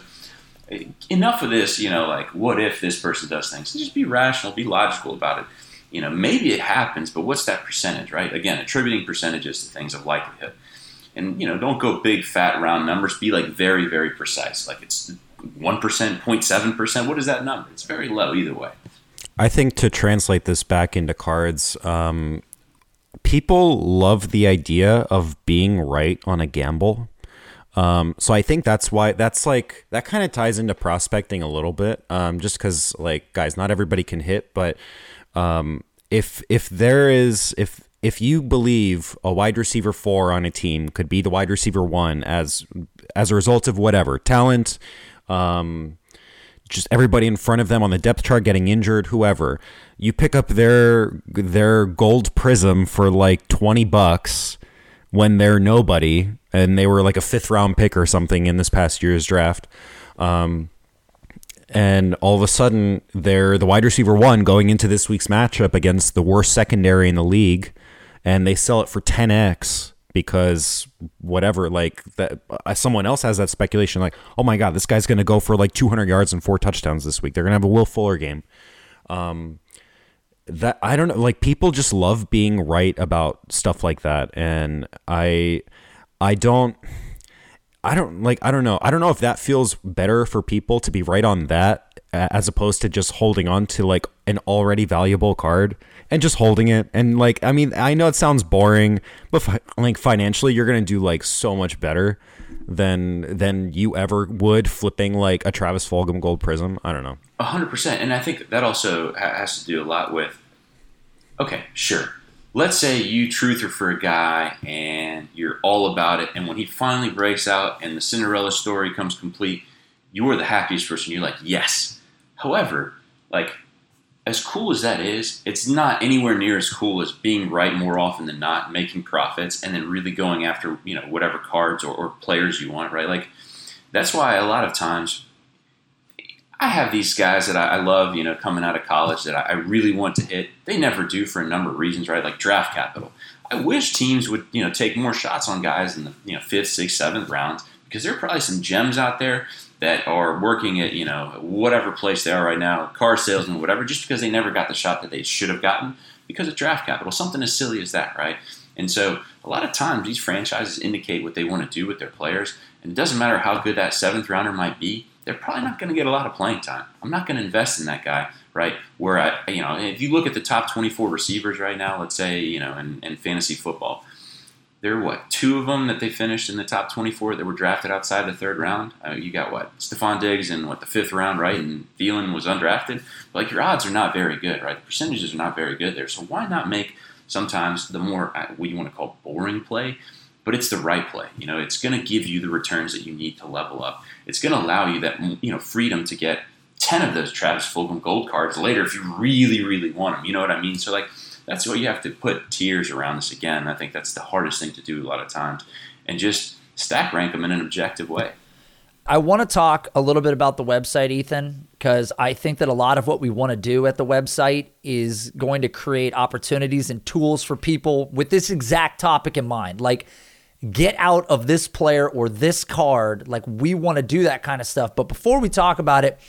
enough of this. You know, like what if this person does things? Just be rational, be logical about it. You know, maybe it happens, but what's that percentage, right? Again, attributing percentages to things of likelihood. And you know, don't go big, fat, round numbers. Be like very, very precise. Like it's one percent, 0.7 percent. What is that number? It's very low either way.
I think to translate this back into cards, um, people love the idea of being right on a gamble. Um, so I think that's why that's like that kind of ties into prospecting a little bit. Um, just because like guys, not everybody can hit, but um, if if there is if if you believe a wide receiver four on a team could be the wide receiver one as as a result of whatever talent, um, just everybody in front of them on the depth chart getting injured, whoever. You pick up their their gold prism for like 20 bucks when they're nobody and they were like a fifth round pick or something in this past year's draft. Um, and all of a sudden they're the wide receiver one going into this week's matchup against the worst secondary in the league and they sell it for 10x because whatever like that uh, someone else has that speculation like oh my god this guy's going to go for like 200 yards and four touchdowns this week they're going to have a will fuller game um that i don't know like people just love being right about stuff like that and i i don't I don't like I don't know. I don't know if that feels better for people to be right on that as opposed to just holding on to like an already valuable card and just holding it. And like I mean, I know it sounds boring, but fi- like financially you're going to do like so much better than than you ever would flipping like a Travis Fulgham gold prism. I don't know.
A hundred percent, and I think that also has to do a lot with. Okay, sure. Let's say you truther for a guy and you're all about it, and when he finally breaks out and the Cinderella story comes complete, you are the happiest person. You're like, yes. However, like as cool as that is, it's not anywhere near as cool as being right more often than not, making profits, and then really going after you know whatever cards or, or players you want, right? Like that's why a lot of times I have these guys that I, love, you know, coming out of college that I, I really want to hit. They never do for a number of reasons, right? Like draft capital. I wish teams would, you know, take more shots on guys in the you know fifth, sixth, seventh rounds because there are probably some gems out there that are working at you know whatever place they are right now, car salesman, whatever, just because they never got the shot that they should have gotten because of draft capital. Something as silly as that, right? And so a lot of times these franchises indicate what they want to do with their players, and it doesn't matter how good that seventh rounder might be. They're probably not going to get a lot of playing time. I'm not going to invest in that guy, right? Where I, you know, if you look at the top 24 receivers right now, let's say, you know, in, in fantasy football, there are what two of them that they finished in the top 24 that were drafted outside the third round. Uh, you got what Stefon Diggs in what the fifth round, right? And Thielen was undrafted. But like your odds are not very good, right? The percentages are not very good there. So why not make sometimes the more uh, what you want to call boring play, but it's the right play. You know, it's going to give you the returns that you need to level up. It's going to allow you that you know freedom to get ten of those Travis Fulgham gold cards later if you really, really want them. You know what I mean? So like that's what you have to put tiers around this again. I think that's the hardest thing to do a lot of times, and just stack rank them in an objective way.
I want to talk a little bit about the website, Ethan, because I think that a lot of what we want to do at the website is going to create opportunities and tools for people with this exact topic in mind. Like, get out of this player or this card. Like, we want to do that kind of stuff. But before we talk about it,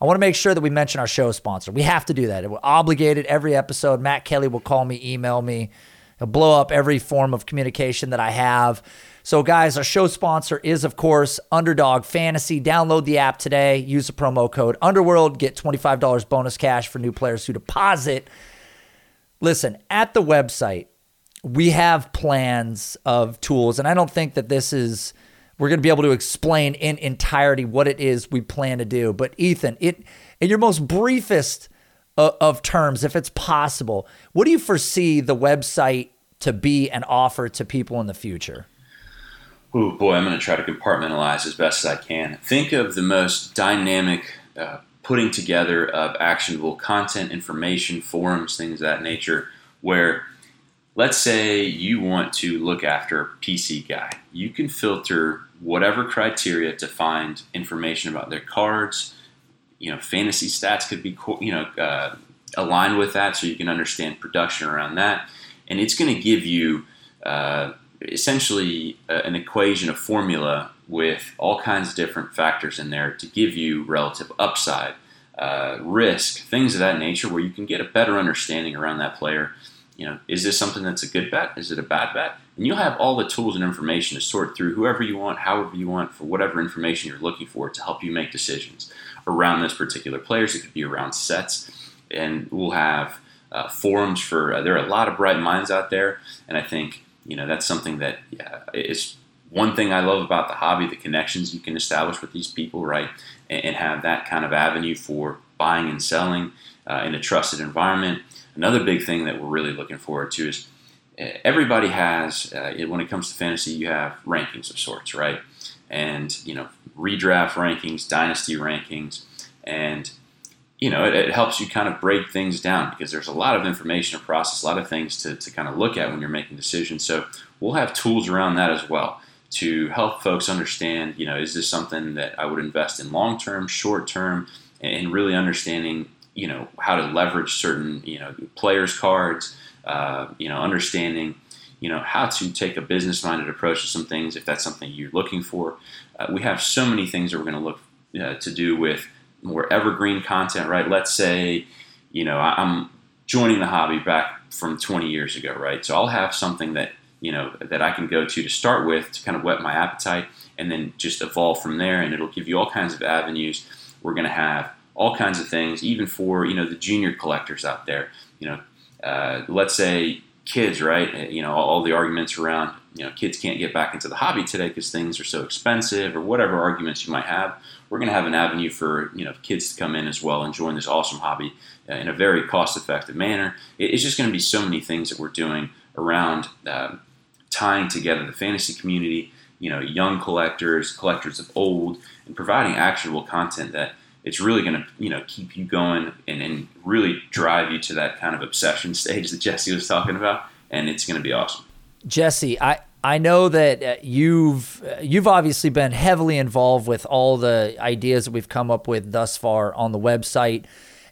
I want to make sure that we mention our show sponsor. We have to do that. We're obligated every episode. Matt Kelly will call me, email me. He'll blow up every form of communication that I have. So, guys, our show sponsor is, of course, Underdog Fantasy. Download the app today. Use the promo code Underworld. Get $25 bonus cash for new players who deposit. Listen, at the website, we have plans of tools, and I don't think that this is we're going to be able to explain in entirety what it is we plan to do. But Ethan, it in your most briefest of, terms, if it's possible, what do you foresee the website to be and offer to people in the future?
Oh boy, I'm going to try to compartmentalize as best as I can. Think of the most dynamic uh, putting together of actionable content, information, forums, things of that nature, where let's say you want to look after a PC guy. You can filter whatever criteria to find information about their cards. You know, fantasy stats could be, you know, uh, aligned with that so you can understand production around that. And it's going to give you uh, essentially a, an equation, a formula with all kinds of different factors in there to give you relative upside, uh, risk, things of that nature, where you can get a better understanding around that player. You know, is this something that's a good bet? Is it a bad bet? And you'll have all the tools and information to sort through whoever you want, however you want, for whatever information you're looking for to help you make decisions around those particular players. It could be around sets, and we'll have uh, forums for. Uh, there are a lot of bright minds out there, and I think you know that's something that yeah, is one thing I love about the hobby: the connections you can establish with these people, right, and, and have that kind of avenue for buying and selling uh, in a trusted environment. Another big thing that we're really looking forward to is uh, everybody has uh, when it comes to fantasy, you have rankings of sorts, right? And you know, redraft rankings, dynasty rankings, and you know, it, it, helps you kind of break things down because there's a lot of information to process, a lot of things to, to kind of look at when you're making decisions. So we'll have tools around that as well to help folks understand, you know, is this something that I would invest in long term, short term, and really understanding, you know, how to leverage certain, you know, players' cards, uh, you know, understanding, you know, how to take a business minded approach to some things if that's something you're looking for. Uh, we have so many things that we're going to look uh, to do with more evergreen content, right? Let's say, you know, I'm joining the hobby back from 20 years ago, right? So I'll have something that, you know, that I can go to to start with to kind of whet my appetite and then just evolve from there. And it'll give you all kinds of avenues. We're going to have all kinds of things, even for, you know, the junior collectors out there. You know, uh, let's say kids, right? You know, all the arguments around, you know, kids can't get back into the hobby today because things are so expensive or whatever arguments you might have we're going to have an avenue for you know kids to come in as well and join this awesome hobby uh, in a very cost-effective manner. It's just going to be so many things that we're doing around uh, tying together the fantasy community, you know, young collectors, collectors of old, and providing actionable content that it's really going to you know keep you going and, and really drive you to that kind of obsession stage that Jesse was talking about, and it's going to be awesome.
Jesse, I I know that uh, you've uh, you've obviously been heavily involved with all the ideas that we've come up with thus far on the website,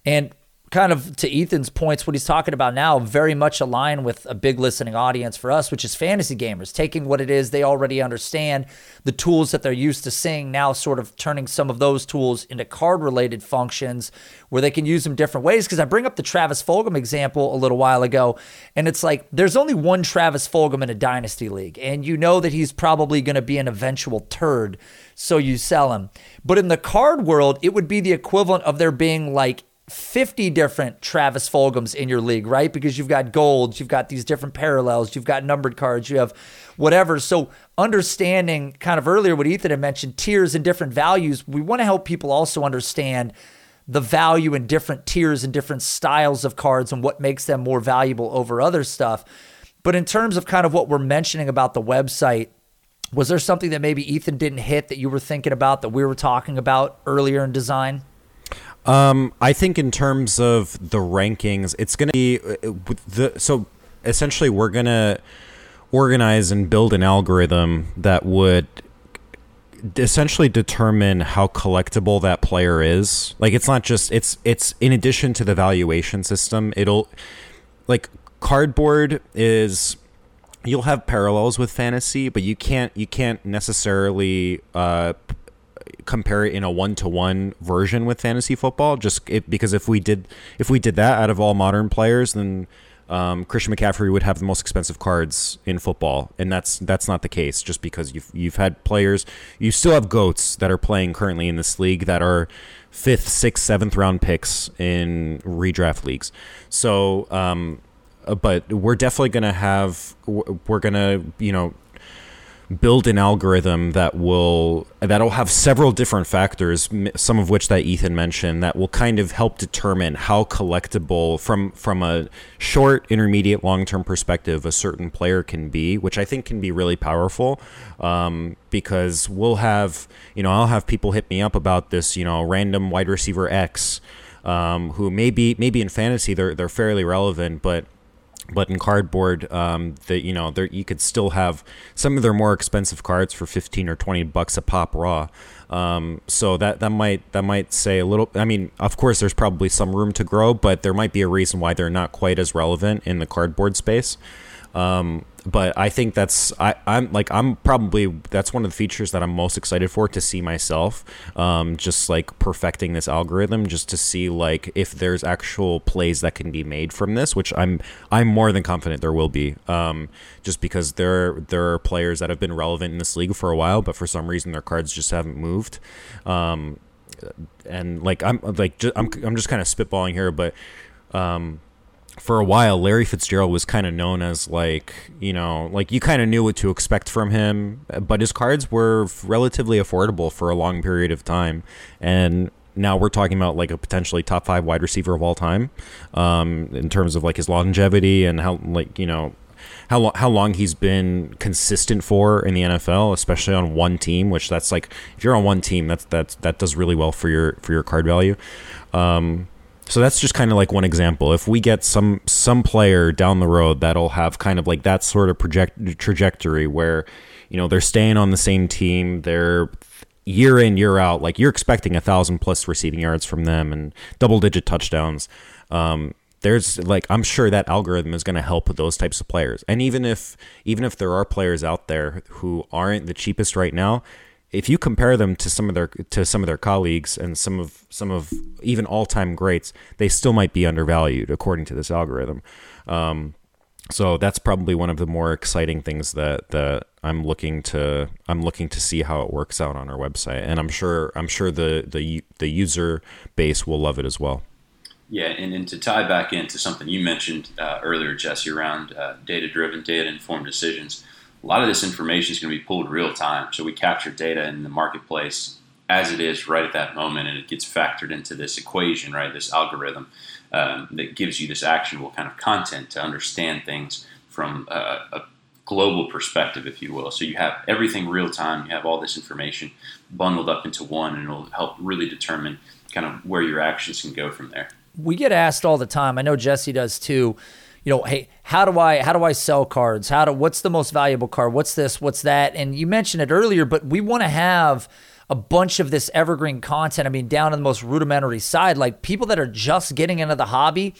and kind of to Ethan's points, what he's talking about now very much align with a big listening audience for us, which is fantasy gamers, taking what it is they already understand, the tools that they're used to seeing, now sort of turning some of those tools into card related functions where they can use them different ways. Because I bring up the Travis Fulgham example a little while ago, and it's like there's only one Travis Fulgham in a dynasty league, and you know that he's probably going to be an eventual turd. So you sell him. But in the card world, it would be the equivalent of there being like 50 different Travis Fulghams in your league, right? Because you've got golds, you've got these different parallels, you've got numbered cards, you have whatever. So, understanding kind of earlier what Ethan had mentioned, tiers and different values, we want to help people also understand the value in different tiers and different styles of cards and what makes them more valuable over other stuff. But in terms of kind of what we're mentioning about the website, was there something that maybe Ethan didn't hit that you were thinking about that we were talking about earlier in design?
Um, I think in terms of the rankings, it's going to be uh, the so essentially we're going to organize and build an algorithm that would essentially determine how collectible that player is. Like it's not just it's it's in addition to the valuation system, it'll like cardboard is you'll have parallels with fantasy, but you can't you can't necessarily uh, compare it in a one to one version with fantasy football. Just it, because if we did if we did that out of all modern players, then um, Christian McCaffrey would have the most expensive cards in football, and that's that's not the case. Just because you've you've had players, you still have goats that are playing currently in this league that are fifth, sixth, seventh round picks in redraft leagues. So, um, uh, but we're definitely gonna have we're gonna you know build an algorithm that will that'll have several different factors some of which that Ethan mentioned that will kind of help determine how collectible from from a short intermediate long-term perspective a certain player can be which I think can be really powerful. Um, because we'll have you know I'll have people hit me up about this you know random wide receiver X um, who maybe maybe in fantasy they're they're fairly relevant but but in cardboard, um, that you know, there you could still have some of their more expensive cards for fifteen or twenty bucks a pop raw. Um, so that that might that might say a little. I mean, of course, there's probably some room to grow, but there might be a reason why they're not quite as relevant in the cardboard space. Um, but I think that's I, I'm like I'm probably that's one of the features that I'm most excited for to see myself, um, just like perfecting this algorithm, just to see like if there's actual plays that can be made from this, which I'm I'm more than confident there will be, um, just because there there are players that have been relevant in this league for a while, but for some reason their cards just haven't moved, um, and like I'm like I'm I'm just kind of spitballing here, but um, for a while, Larry Fitzgerald was kind of known as like, you know, like you kind of knew what to expect from him, but his cards were relatively affordable for a long period of time. And now we're talking about like a potentially top five wide receiver of all time um, in terms of like his longevity and how, like, you know, how long how long he's been consistent for in the NFL, especially on one team. Which that's like if you're on one team, that's that's that does really well for your for your card value. Um, so that's just kind of like one example. If we get some some player down the road that'll have kind of like that sort of project trajectory where, you know, they're staying on the same team, they're year in year out, like you're expecting a thousand plus receiving yards from them and double digit touchdowns. Um, there's like I'm sure that algorithm is going to help with those types of players. And even if even if there are players out there who aren't the cheapest right now, if you compare them to some of their to some of their colleagues and some of some of even all time greats, they still might be undervalued according to this algorithm. Um, so that's probably one of the more exciting things that that I'm looking to I'm looking to see how it works out on our website, and I'm sure I'm sure the the the user base will love it as well.
Yeah, and, and to tie back into something you mentioned uh, earlier, Jesse, around uh, data driven, data informed decisions a lot of this information is going to be pulled real time. So we capture data in the marketplace as it is right at that moment, and it gets factored into this equation, right? This algorithm um, that gives you this actionable kind of content to understand things from a, a global perspective, if you will. So you have everything real time. You have all this information bundled up into one, and it'll help really determine kind of where your actions can go from there.
We get asked all the time. I know Jesse does too you know, hey, how do I how do I sell cards? How do what's the most valuable card? What's this? What's that? And you mentioned it earlier, but we want to have a bunch of this evergreen content. I mean, down on the most rudimentary side, like people that are just getting into the hobby,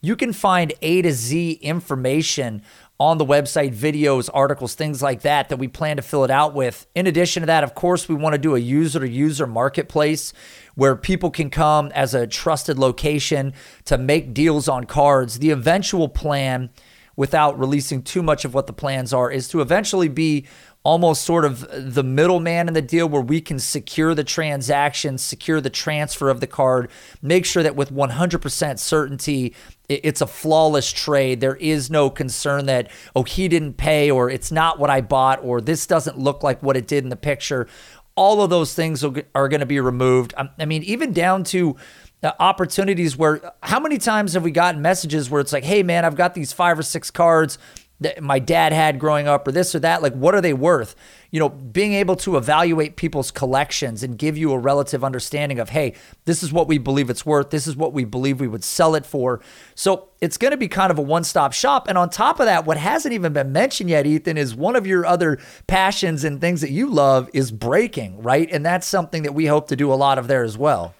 you can find A to Z information on the website, videos, articles, things like that, that we plan to fill it out with. In addition to that, of course, we want to do a user to user marketplace where people can come as a trusted location to make deals on cards. The eventual plan, without releasing too much of what the plans are, is to eventually be almost sort of the middleman in the deal where we can secure the transaction, secure the transfer of the card, make sure that with 100% certainty it's a flawless trade. There is no concern that, oh, he didn't pay, or it's not what I bought, or this doesn't look like what it did in the picture. All of those things are going to be removed. I mean, even down to uh, opportunities where how many times have we gotten messages where it's like, hey, man, I've got these five or six cards that my dad had growing up or this or that like what are they worth? You know being able to evaluate people's collections and give you a relative understanding of hey this is what we believe it's worth. This is what we believe we would sell it for. So it's going to be kind of a one-stop shop. And on top of that what hasn't even been mentioned yet ethan is one of your other passions and things that you love is breaking right? And that's something that we hope to do a lot of there as well.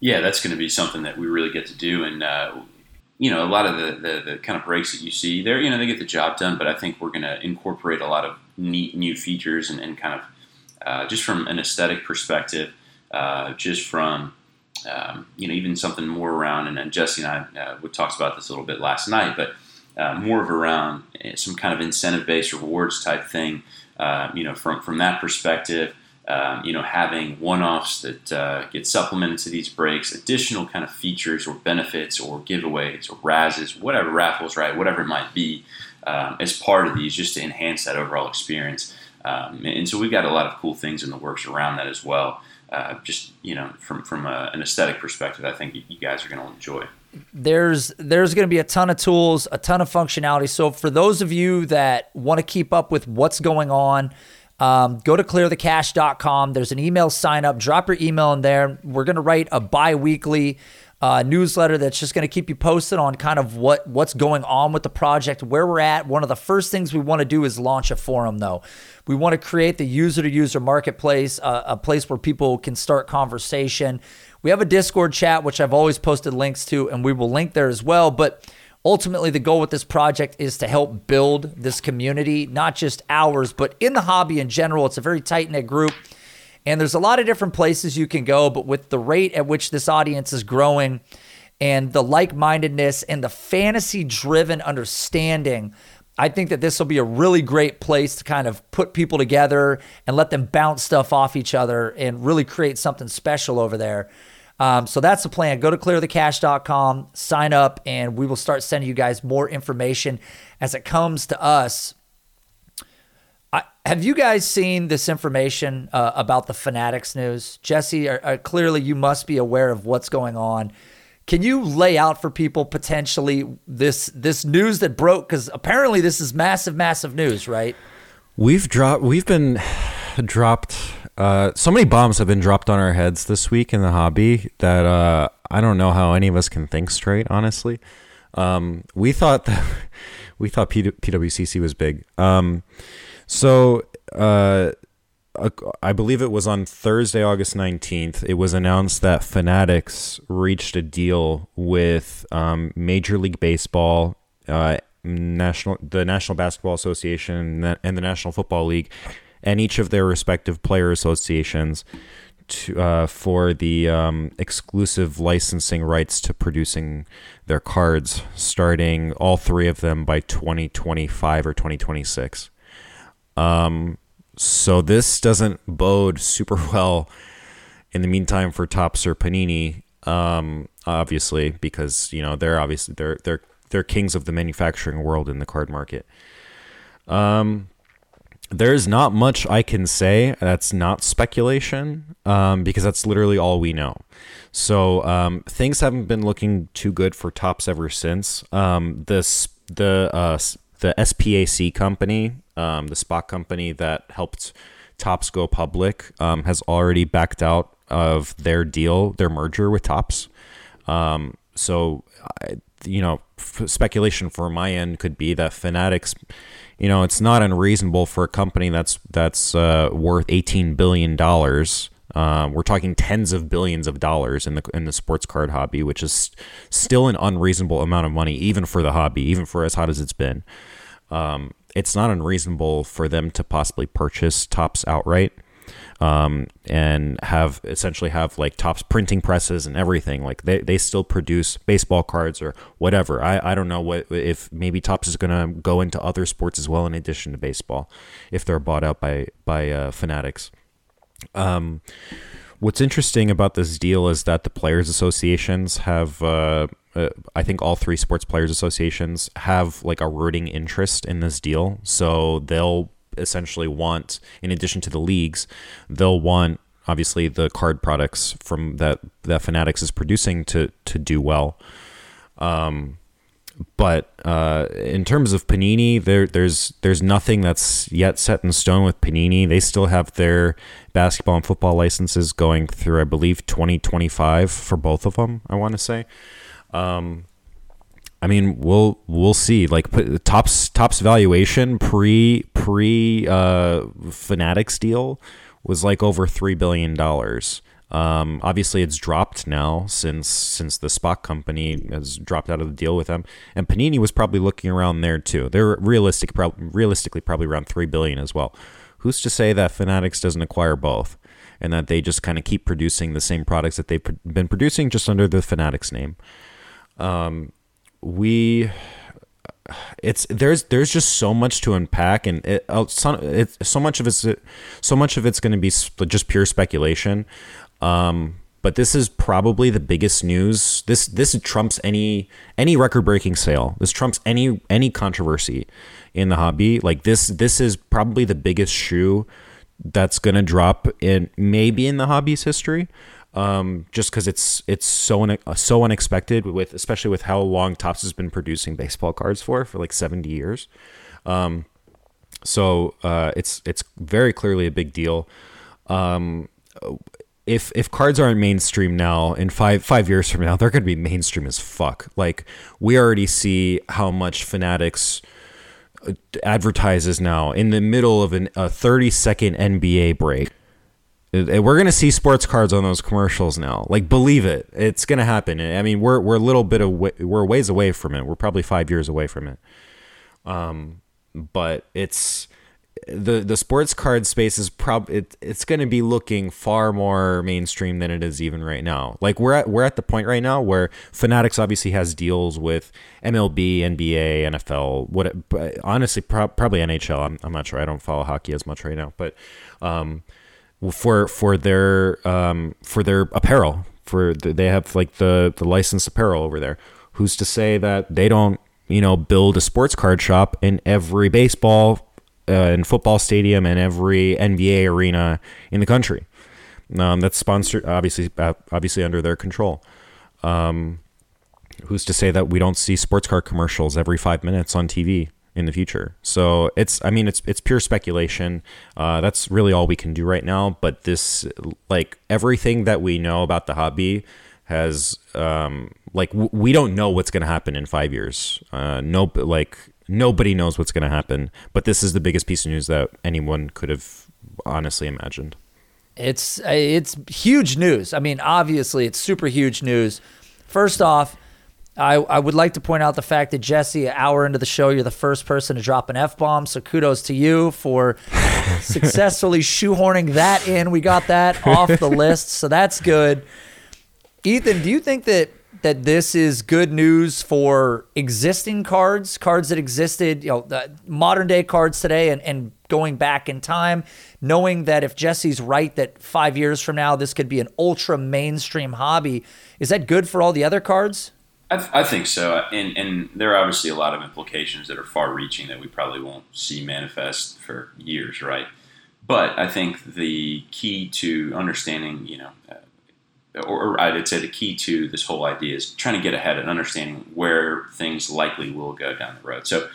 Yeah, that's going to be something that we really get to do, and uh, you know, a lot of the, the, the, kind of breaks that you see there, you know, they get the job done, but I think we're going to incorporate a lot of neat new features and, and kind of uh, just from an aesthetic perspective, uh, just from, um, you know, even something more around, and, and Jesse and I, uh, we talked about this a little bit last night, but uh, more of around eh, some kind of incentive based rewards type thing, uh, you know, from, from that perspective um, you know, having one-offs that uh, get supplemented to these breaks, additional kind of features or benefits or giveaways or razzes, whatever raffles, right, whatever it might be, um, as part of these, just to enhance that overall experience. Um, and so we've got a lot of cool things in the works around that as well. Uh, just you know, from from a, an aesthetic perspective, I think you guys are going to enjoy.
There's there's going to be a ton of tools, a ton of functionality. So for those of you that want to keep up with what's going on Um, go to clearthecash.com. There's an email sign up. Drop your email in there. We're going to write a bi weekly uh, newsletter that's just going to keep you posted on kind of what what's going on with the project, where we're at. One of the first things we want to do is launch a forum, though. We want to create the user to user marketplace, uh, a place where people can start conversation. We have a Discord chat, which I've always posted links to, and we will link there as well. But ultimately, the goal with this project is to help build this community, not just ours, but in the hobby in general. It's a very tight knit group. And there's a lot of different places you can go, but with the rate at which this audience is growing and the like mindedness and the fantasy driven understanding, I think that this will be a really great place to kind of put people together and let them bounce stuff off each other and really create something special over there. Um, so that's the plan. Go to clearthecash.com, sign up, and we will start sending you guys more information as it comes to us I, have you guys seen this information uh, about the Fanatics news? Jesse, are, are, clearly you must be aware of what's going on. Can you lay out for people potentially this this news that broke? Because apparently this is massive, massive news, right?
We've dropped. We've been dropped. Uh, so many bombs have been dropped on our heads this week in the hobby that uh, I don't know how any of us can think straight. Honestly, um, we thought that we thought P- PWCC was big. Um, so, uh, I believe it was on Thursday, August 19th, it was announced that Fanatics reached a deal with um, Major League Baseball, uh, National, the National Basketball Association, and the National Football League, and each of their respective player associations to, uh, for the um, exclusive licensing rights to producing their cards, starting all three of them by 2025 or 2026. Um, so this doesn't bode super well in the meantime for Topps or Panini, um, obviously, because you know they're obviously they're they're they're kings of the manufacturing world in the card market. Um, there's not much I can say that's not speculation, um, because that's literally all we know. So um, things haven't been looking too good for Topps ever since. Um, this the uh, the SPAC company um, the SPAC company that helped Topps go public, um, has already backed out of their deal, their merger with Topps. Um, so, you know, f- speculation for my end could be that Fanatics, you know, it's not unreasonable for a company that's that's uh, worth eighteen billion dollars. Uh, we're talking tens of billions of dollars in the in the sports card hobby, which is still an unreasonable amount of money, even for the hobby, even for as hot as it's been. Um, it's not unreasonable for them to possibly purchase Topps outright um, and have essentially have like Topps printing presses and everything. Like they, they still produce baseball cards or whatever. I, I don't know what if maybe Topps is going to go into other sports as well in addition to baseball if they're bought out by by uh, Fanatics. Um, what's interesting about this deal is that the players associations have uh, uh, I think all three sports players associations have like a rooting interest in this deal. So they'll essentially want, in addition to the leagues, they'll want obviously the card products from that that Fanatics is producing to to do well. Um, but uh, in terms of Panini, there there's there's nothing that's yet set in stone with Panini. They still have their basketball and football licenses going through, I believe, 2025 for both of them. I want to say. Um, I mean, we'll we'll see. Like tops Topps valuation pre pre uh, Fanatics deal was like over three billion dollars. Um, obviously, it's dropped now since since the SPAC company has dropped out of the deal with them, and Panini was probably looking around there too. They're realistic, pro- realistically probably around three billion as well. Who's to say that Fanatics doesn't acquire both, and that they just kind of keep producing the same products that they've been producing just under the Fanatics name? Um, we it's there's there's just so much to unpack and it, uh, so, so much of it's so much of it's going to be just pure speculation. Um, but this is probably the biggest news. This this trumps any any record breaking sale. This trumps any any controversy in the hobby. Like this this is probably the biggest shoe that's going to drop in maybe in the hobby's history um, just because it's it's so un- so unexpected with especially with how long Topps has been producing baseball cards for for like seventy years. Um, so uh, it's it's very clearly a big deal. Um, if if cards aren't mainstream now, in five five years from now, they're going to be mainstream as fuck. Like we already see how much Fanatics uh, advertises now in the middle of an, a 30 second NBA break. We're gonna see sports cards on those commercials now. Like, believe it, it's gonna happen. I mean, we're we're a little bit away, we're ways away from it. We're probably five years away from it. Um, but it's the the sports card space is prob it, it's going to be looking far more mainstream than it is even right now. Like we're at we're at the point right now where Fanatics obviously has deals with MLB, NBA, NFL. What honestly pro- probably NHL. I'm I'm not sure. I don't follow hockey as much right now, but um, for for their um for their apparel for the, they have like the the licensed apparel over there. Who's to say that they don't you know build a sports card shop in every baseball uh, and football stadium and every NBA arena in the country. Um, that's sponsored, obviously, uh, obviously under their control. Um, who's to say that we don't see sports car commercials every five minutes on TV in the future? So it's, I mean, it's it's pure speculation. Uh, that's really all we can do right now. But this, like everything that we know about the hobby, has um, like w- we don't know what's going to happen in five years. Uh, no, like nobody knows what's going to happen. But this is the biggest piece of news that anyone could have honestly imagined.
It's it's huge news. I mean, obviously, it's super huge news. First off, I, I would like to point out the fact that Jesse, an hour into the show, you're the first person to drop an F bomb. So kudos to you for successfully shoehorning that in. We got that off the list. So that's good. Ethan, do you think that that this is good news for existing cards, cards that existed, you know, modern day cards today and, and going back in time, knowing that if Jesse's right that five years from now this could be an ultra mainstream hobby, is that good for all the other cards?
I, th- I think so, and and there are obviously a lot of implications that are far-reaching that we probably won't see manifest for years, right? But I think the key to understanding, you know, uh, or, or I'd say the key to this whole idea is trying to get ahead and understanding where things likely will go down the road. So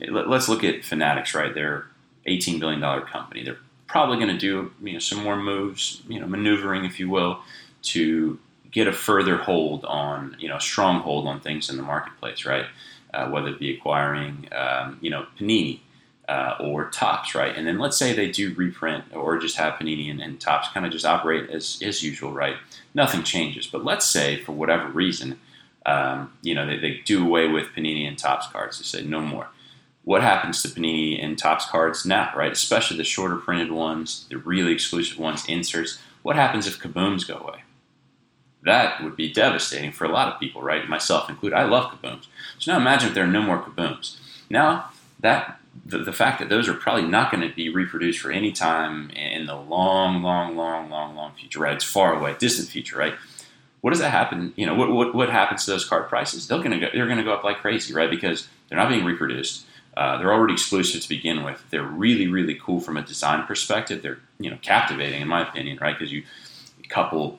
let's look at Fanatics, right? They're 18 billion dollar company. They're probably going to do you know some more moves, you know, maneuvering, if you will, to get a further hold on you know stronghold on things in the marketplace, right? Uh, whether it be acquiring um, you know Panini uh, or Topps, right? And then let's say they do reprint or just have Panini and, and Topps kind of just operate as, as usual, right? Nothing changes. But let's say for whatever reason, um, you know, they, they do away with Panini and Topps cards. They say no more. What happens to Panini and Topps cards now, right? Especially the shorter printed ones, the really exclusive ones, inserts. What happens if kabooms go away? That would be devastating for a lot of people, right? Myself included. I love kabooms. So now imagine if there are no more kabooms. Now that the, the fact that those are probably not going to be reproduced for any time in the long, long, long, long, long future, right? It's far away, distant future, right? What does that happen? You know, what, what, what happens to those card prices? They're going to go, they're going to go up like crazy, right? Because they're not being reproduced. Uh, they're already exclusive to begin with. They're really, really cool from a design perspective. They're you know captivating in my opinion, right? Because you couple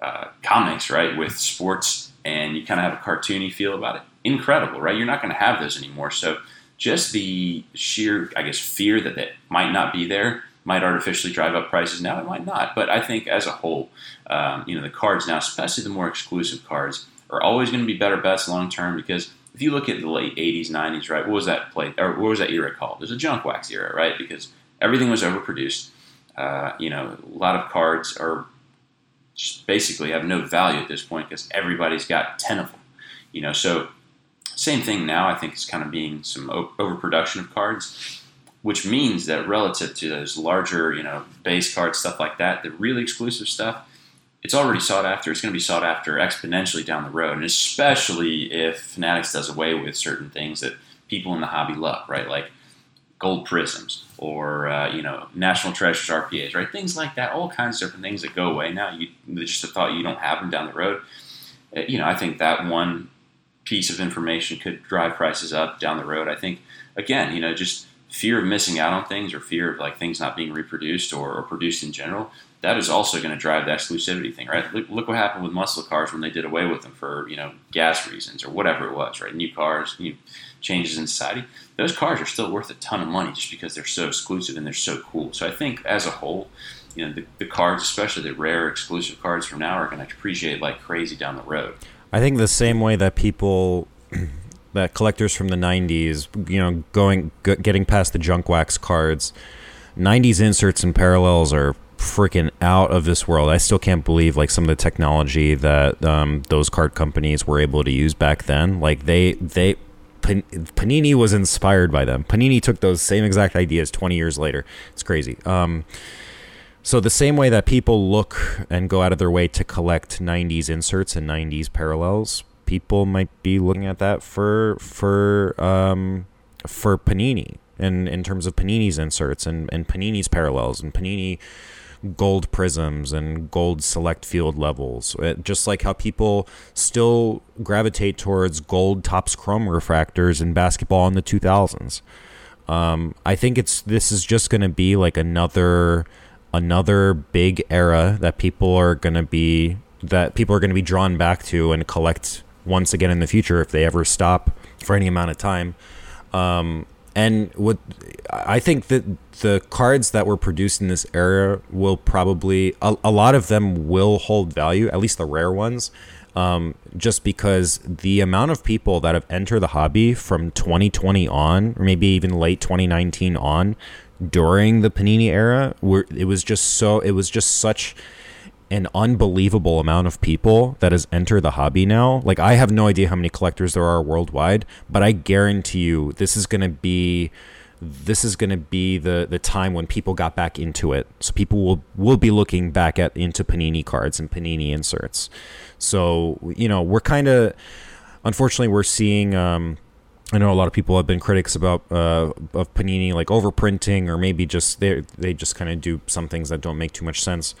uh, comics right with sports, and you kind of have a cartoony feel about it. Incredible, right? You're not going to have those anymore. So just the sheer, I guess, fear that that might not be there might artificially drive up prices. Now it might not, but I think as a whole, um, you know, the cards now, especially the more exclusive cards, are always going to be better bets long term because if you look at the late '80s, '90s, right, what was that play or what was that era called? There's a junk wax era, right? Because everything was overproduced. Uh, you know, a lot of cards are just basically have no value at this point because everybody's got ten of them. You know, so same thing now, I think, is kind of being some overproduction of cards, which means that relative to those larger, you know, base cards, stuff like that, the really exclusive stuff, it's already sought after. It's going to be sought after exponentially down the road, and especially if Fanatics does away with certain things that people in the hobby love, right? Like gold prisms or uh, you know national treasures RPAs, right? Things like that, all kinds of different things that go away now. You just the thought you don't have them down the road. Uh, you know, I think that one piece of information could drive prices up down the road. I think again, you know, just fear of missing out on things or fear of like things not being reproduced or, or produced in general that is also going to drive the exclusivity thing, right? Look, look, what happened with muscle cars when they did away with them for you know gas reasons or whatever it was, right? New cars, new changes in society. Those cars are still worth a ton of money just because they're so exclusive and they're so cool. So I think as a whole, you know, the, the cards, especially the rare exclusive cards from now, are going to appreciate like crazy down the road.
I think the same way that people. that collectors from the 90s, you know, going g- getting past the junk wax cards, 90s inserts and parallels are freaking out of this world. I still can't believe like some of the technology that um, those card companies were able to use back then. Like they they Panini was inspired by them. Panini took those same exact ideas 20 years later. It's crazy. Um, so the same way that people look and go out of their way to collect 90s inserts and 90s parallels, people might be looking at that for for um, for Panini and in terms of Panini's inserts and, and Panini's parallels and Panini gold prisms and gold select field levels. It, just like how people still gravitate towards gold Topps chrome refractors in basketball in the 2000s. Um, I think it's this is just going to be like another another big era that people are going to be that people are going to be drawn back to and collect once again in the future if they ever stop for any amount of time. Um, and what I think that the cards that were produced in this era will probably a, a lot of them will hold value, at least the rare ones, um, just because the amount of people that have entered the hobby from 2020 on, or maybe even late 2019 on, during the Panini era, were it was just so it was just such an unbelievable amount of people that has entered the hobby now. Like I have no idea how many collectors there are worldwide, but I guarantee you this is going to be this is going to be the the time when people got back into it. So people will will be looking back at into Panini cards and Panini inserts. So, you know, we're kind of unfortunately we're seeing um, I know a lot of people have been critics about uh, of Panini like overprinting or maybe just they they just kind of do some things that don't make too much sense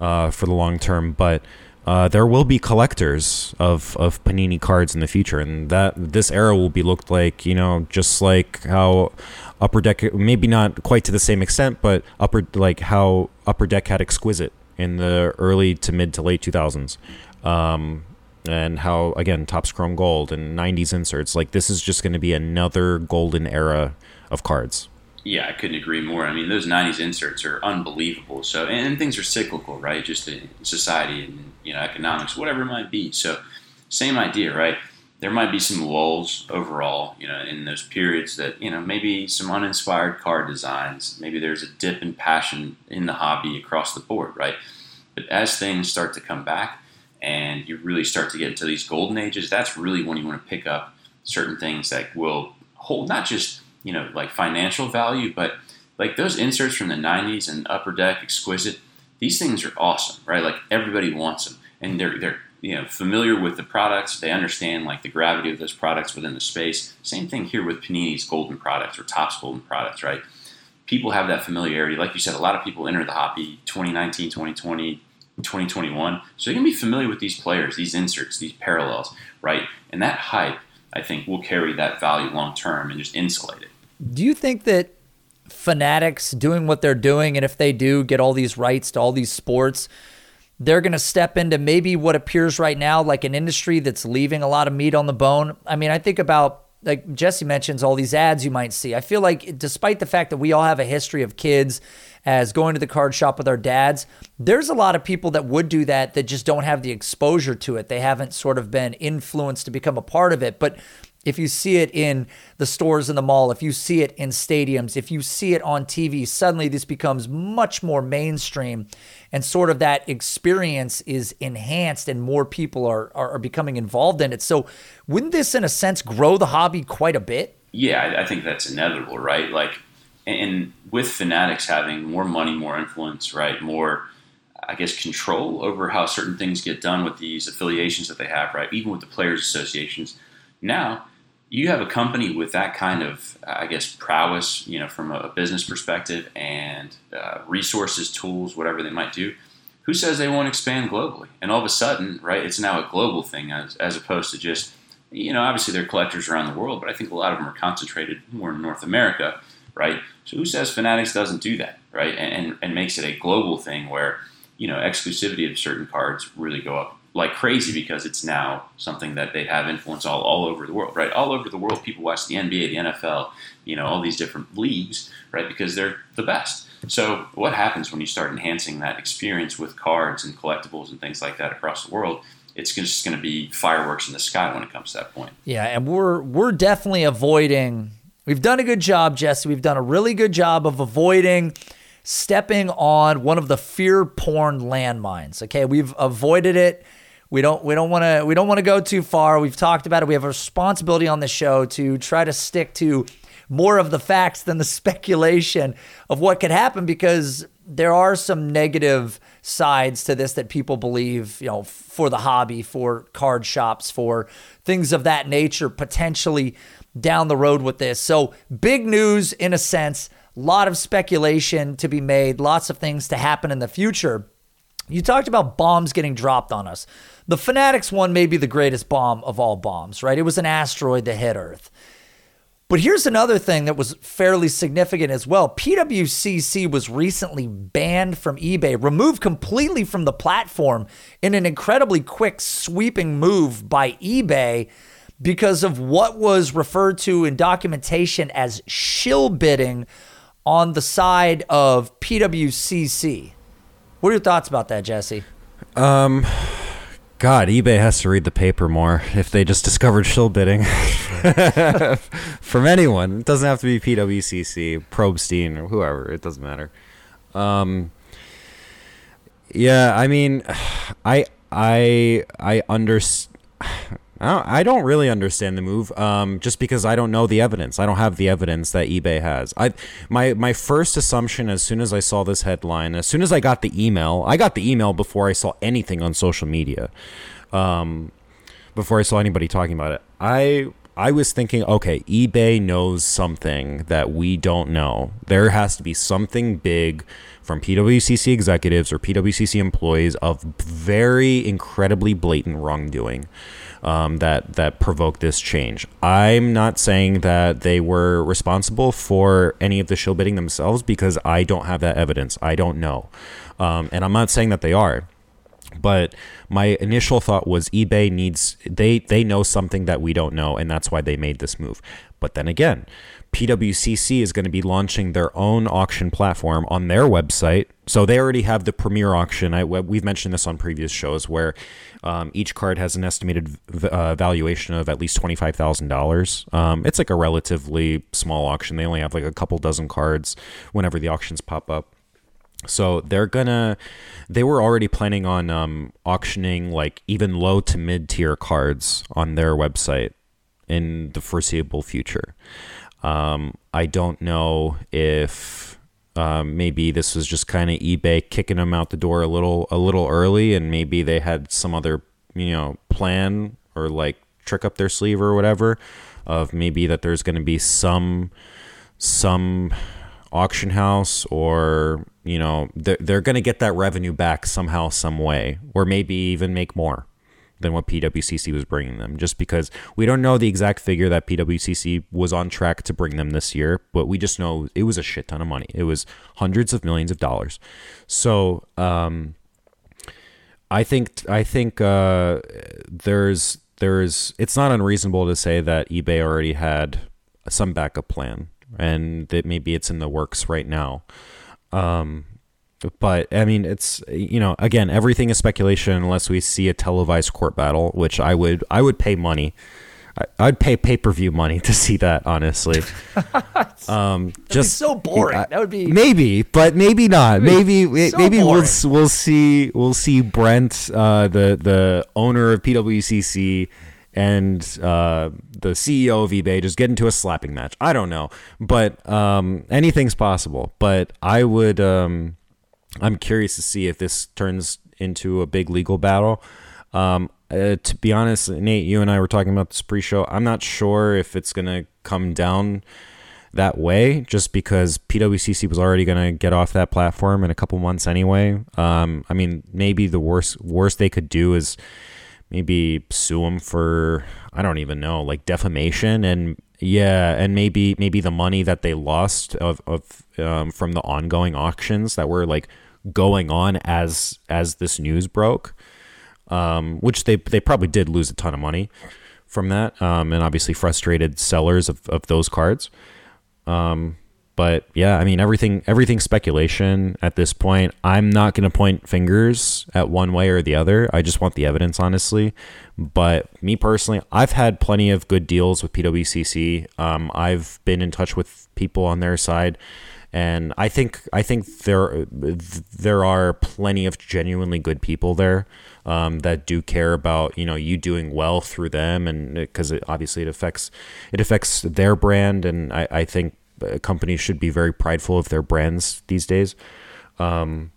uh, for the long term. But uh, there will be collectors of, of Panini cards in the future, and that this era will be looked like you know just like how Upper Deck maybe not quite to the same extent, but upper like how Upper Deck had Exquisite in the early to mid to late 2000s. Um, and how again Topps chrome gold and 90s inserts like this is just going to be another golden era of cards
yeah, I couldn't agree more. I mean, those '90s inserts are unbelievable. So, and things are cyclical, right? Just in society and you know economics, whatever it might be. So, same idea, right? There might be some lulls overall, you know, in those periods that you know maybe some uninspired car designs. Maybe there's a dip in passion in the hobby across the board, right? But as things start to come back and you really start to get into these golden ages, that's really when you want to pick up certain things that will hold not just you know like financial value, but like those inserts from the 90s and Upper Deck, Exquisite, these things are awesome, right? Like everybody wants them, and they're they're you know familiar with the products. They understand like the gravity of those products within the space. Same thing here with Panini's golden products or Topps golden products, right? People have that familiarity. Like you said, a lot of people enter the hobby 2019, 2020, 2021. So going to be familiar with these players, these inserts, these parallels, right? And that hype, I think, will carry that value long term and just insulate it.
Do you think that fanatics doing what they're doing, and if they do get all these rights to all these sports, they're going to step into maybe what appears right now like an industry that's leaving a lot of meat on the bone? I mean, I think about like Jesse mentions all these ads you might see. I feel like despite the fact that we all have a history of kids as going to the card shop with our dads, there's a lot of people that would do that that just don't have the exposure to it. They haven't sort of been influenced to become a part of it. But if you see it in the stores in the mall, if you see it in stadiums, if you see it on TV, suddenly this becomes much more mainstream and sort of that experience is enhanced and more people are, are, are becoming involved in it. So, wouldn't this, in a sense, grow the hobby quite a bit?
Yeah, I, I think that's inevitable, right? Like, and with fanatics having more money, more influence, right? More, I guess, control over how certain things get done with these affiliations that they have, right? Even with the players' associations. Now, you have a company with that kind of, I guess, prowess, you know, from a business perspective and uh, resources, tools, whatever they might do. Who says they won't expand globally? And all of a sudden, right, it's now a global thing as, as opposed to just, you know, obviously there are collectors around the world, but I think a lot of them are concentrated more in North America, right? So who says Fanatics doesn't do that, right? And, and, and makes it a global thing where, you know, exclusivity of certain cards really go up like crazy because it's now something that they have influence all, all over the world, right? All over the world, people watch the NBA, the NFL, you know, all these different leagues, right? Because they're the best. So what happens when you start enhancing that experience with cards and collectibles and things like that across the world? It's just going to be fireworks in the sky when it comes to that point.
Yeah, and we're we're definitely avoiding. We've done a good job, Jesse. We've done a really good job of avoiding stepping on one of the fear porn landmines. Okay, we've avoided it. We don't we don't want to we don't want to go too far. We've talked about it. We have a responsibility on the show to try to stick to more of the facts than the speculation of what could happen because there are some negative sides to this that people believe, you know, for the hobby, for card shops, for things of that nature potentially down the road with this. So, big news in a sense, a lot of speculation to be made, lots of things to happen in the future. You talked about bombs getting dropped on us. The Fanatics one may be the greatest bomb of all bombs, right? It was an asteroid that hit Earth. But here's another thing that was fairly significant as well. PWCC was recently banned from eBay, removed completely from the platform in an incredibly quick, sweeping move by eBay because of what was referred to in documentation as shill bidding on the side of PWCC. What are your thoughts about that, Jesse?
Um, God, eBay has to read the paper more if they just discovered shill bidding from anyone. It doesn't have to be PWCC, Probstein, or whoever. It doesn't matter. Um, yeah, I mean, I I I understand. I don't really understand the move, um, just because I don't know the evidence. I don't have the evidence that eBay has. I my my first assumption, as soon as I saw this headline, as soon as I got the email, I got the email before I saw anything on social media, um, before I saw anybody talking about it. I I was thinking, okay, eBay knows something that we don't know. There has to be something big from PWCC executives or PWCC employees of very incredibly blatant wrongdoing um, that that provoked this change. I'm not saying that they were responsible for any of the shill bidding themselves because I don't have that evidence. I don't know, um, and I'm not saying that they are. But my initial thought was eBay needs they they know something that we don't know, and that's why they made this move. But then again, PWCC is going to be launching their own auction platform on their website. So they already have the premier auction. I, we've mentioned this on previous shows where um, each card has an estimated uh, valuation of at least $25,000. Um, it's like a relatively small auction. They only have like a couple dozen cards whenever the auctions pop up. So they're gonna, they were already planning on um, auctioning like even low to mid tier cards on their website in the foreseeable future. Um, I don't know if um, maybe this was just kind of eBay kicking them out the door a little a little early, and maybe they had some other you know plan or like trick up their sleeve or whatever of maybe that there's going to be some some auction house or you know they're, they're going to get that revenue back somehow some way or maybe even make more than what PWCC was bringing them, just because we don't know the exact figure that PWCC was on track to bring them this year, but we just know it was a shit ton of money. It was hundreds of millions of dollars. So, um, I think I think uh, there's there's it's not unreasonable to say that eBay already had some backup plan and that maybe it's in the works right now. Um, but I mean, it's you know, again, everything is speculation unless we see a televised court battle, which I would I would pay money. I, would pay pay per view money to see that. Honestly,
um, just so boring. that would be
maybe, but maybe not. Maybe so maybe boring. we'll we'll see we'll see Brent, uh, the the owner of PWCC, and uh, the CEO of eBay just get into a slapping match. I don't know, but um, anything's possible. But I would. Um, I'm curious to see if this turns into a big legal battle. Um, uh, to be honest, Nate, you and I were talking about this pre-show. I'm not sure if it's gonna come down that way, just because PWCC was already gonna get off that platform in a couple months anyway. Um, I mean, maybe the worst worst they could do is maybe sue them for I don't even know, like defamation and yeah, and maybe maybe the money that they lost of of um, from the ongoing auctions that were like going on as as this news broke, um, which they they probably did lose a ton of money from that, um, and obviously frustrated sellers of, of those cards. Um, but yeah, I mean everything everything speculation at this point. I'm not going to point fingers at one way or the other. I just want the evidence, honestly. But me personally, I've had plenty of good deals with PWCC. Um, I've been in touch with people on their side, and I think I think there there are plenty of genuinely good people there um, that do care about you know you doing well through them, and because obviously it affects it affects their brand, and I, I think companies should be very prideful of their brands these days. Um,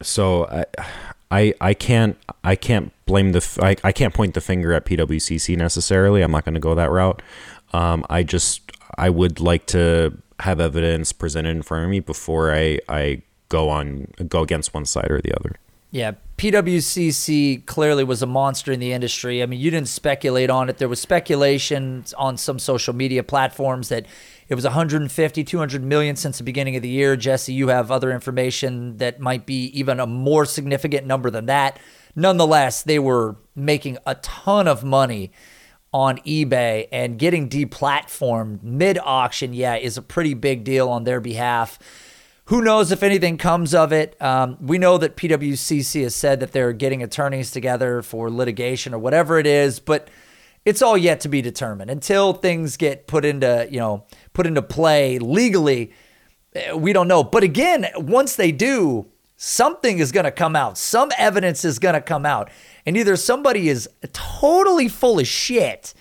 so I, I, I can't, I can't blame the, I, I can't point the finger at PWCC necessarily. I'm not going to go that route. Um, I just, I would like to have evidence presented in front of me before I, I go on, go against one side or the other.
Yeah, PWCC clearly was a monster in the industry. I mean, you didn't speculate on it. There was speculation on some social media platforms that it was 150, 200 million since the beginning of the year. Jesse, you have other information that might be even a more significant number than that. Nonetheless, they were making a ton of money on eBay and getting deplatformed mid auction, yeah, is a pretty big deal on their behalf. Who knows if anything comes of it? Um, we know that PWCC has said that they're getting attorneys together for litigation or whatever it is, but it's all yet to be determined until things get put into you know put into play legally. Eh, we don't know. But again, once they do, something is going to come out. Some evidence is going to come out. And either somebody is totally full of shit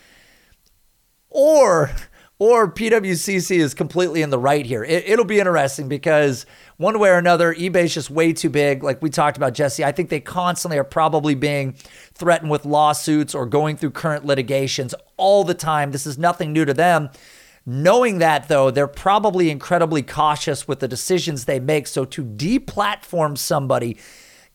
or or PWCC is completely in the right here. It, will be interesting because one way or another, eBay's just way too big. Like we talked about, Jesse, I think they constantly are probably being threatened with lawsuits or going through current litigations all the time. This is nothing new to them. Knowing that, though, they're probably incredibly cautious with the decisions they make. So to deplatform somebody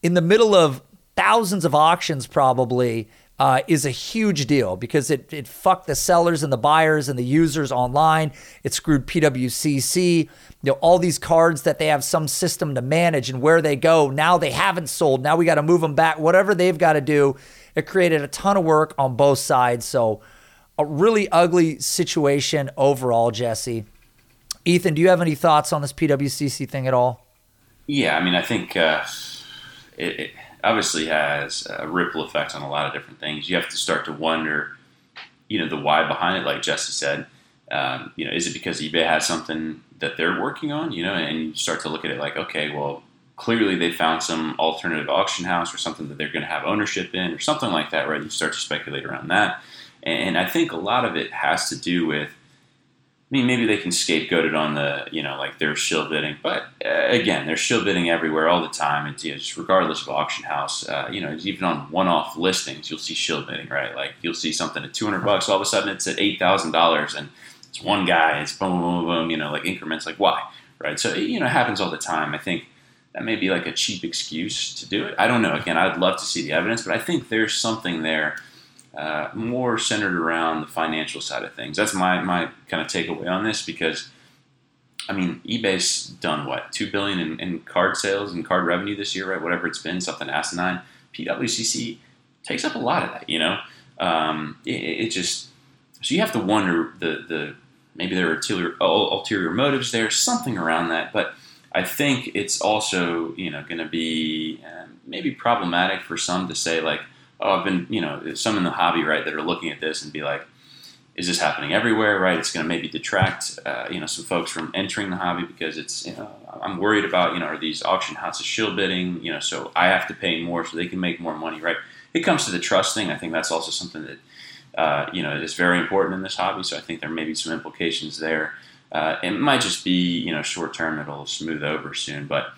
in the middle of thousands of auctions, probably, uh, is a huge deal because it, it fucked the sellers and the buyers and the users online. It screwed PWCC. You know, all these cards that they have some system to manage and where they go. Now they haven't sold. Now we got to move them back. Whatever they've got to do. It created a ton of work on both sides. So a really ugly situation overall, Jesse. Ethan, do you have any thoughts on this PWCC thing at all?
Yeah, I mean, I think uh, it, it obviously has a ripple effect on a lot of different things. You have to start to wonder, you know, the why behind it. Like Jesse said, um, you know, is it because eBay has something that they're working on? You know, and you start to look at it like, okay, well, clearly they found some alternative auction house or something that they're going to have ownership in or something like that, right? You start to speculate around that. And I think a lot of it has to do with I mean, maybe they can scapegoat it on the, you know, like they're shill bidding, but uh, again, they're shill bidding everywhere all the time. It's you know, just regardless of auction house, uh, you know, even on one-off listings, you'll see shill bidding, right? Like you'll see something at 200 bucks, all of a sudden it's at eight thousand dollars, and it's one guy, it's boom, boom, boom, boom, you know, like increments, like why, right? So you know, it happens all the time. I think that may be like a cheap excuse to do it. I don't know. Again, I'd love to see the evidence, but I think there's something there uh, more centered around the financial side of things. That's my my kind of takeaway on this because, I mean, eBay's done what two billion in, in card sales and card revenue this year, right? Whatever it's been, something asinine. PWCC takes up a lot of that, you know. Um, it, it, just so you have to wonder the the maybe there are ulterior, ulterior motives there, something around that, but. I think it's also, you know, going to be uh, maybe problematic for some to say like, oh, I've been, you know, some in the hobby, right, that are looking at this and be like, is this happening everywhere, right? It's going to maybe detract, uh, you know, some folks from entering the hobby because it's, you know, I'm worried about, you know, are these auction houses shill bidding, you know, so I have to pay more so they can make more money, right? It comes to the trust thing. I think that's also something that, uh, you know, is very important in this hobby. So I think there may be some implications there. Uh, it might just be, you know, short term. It'll smooth over soon, but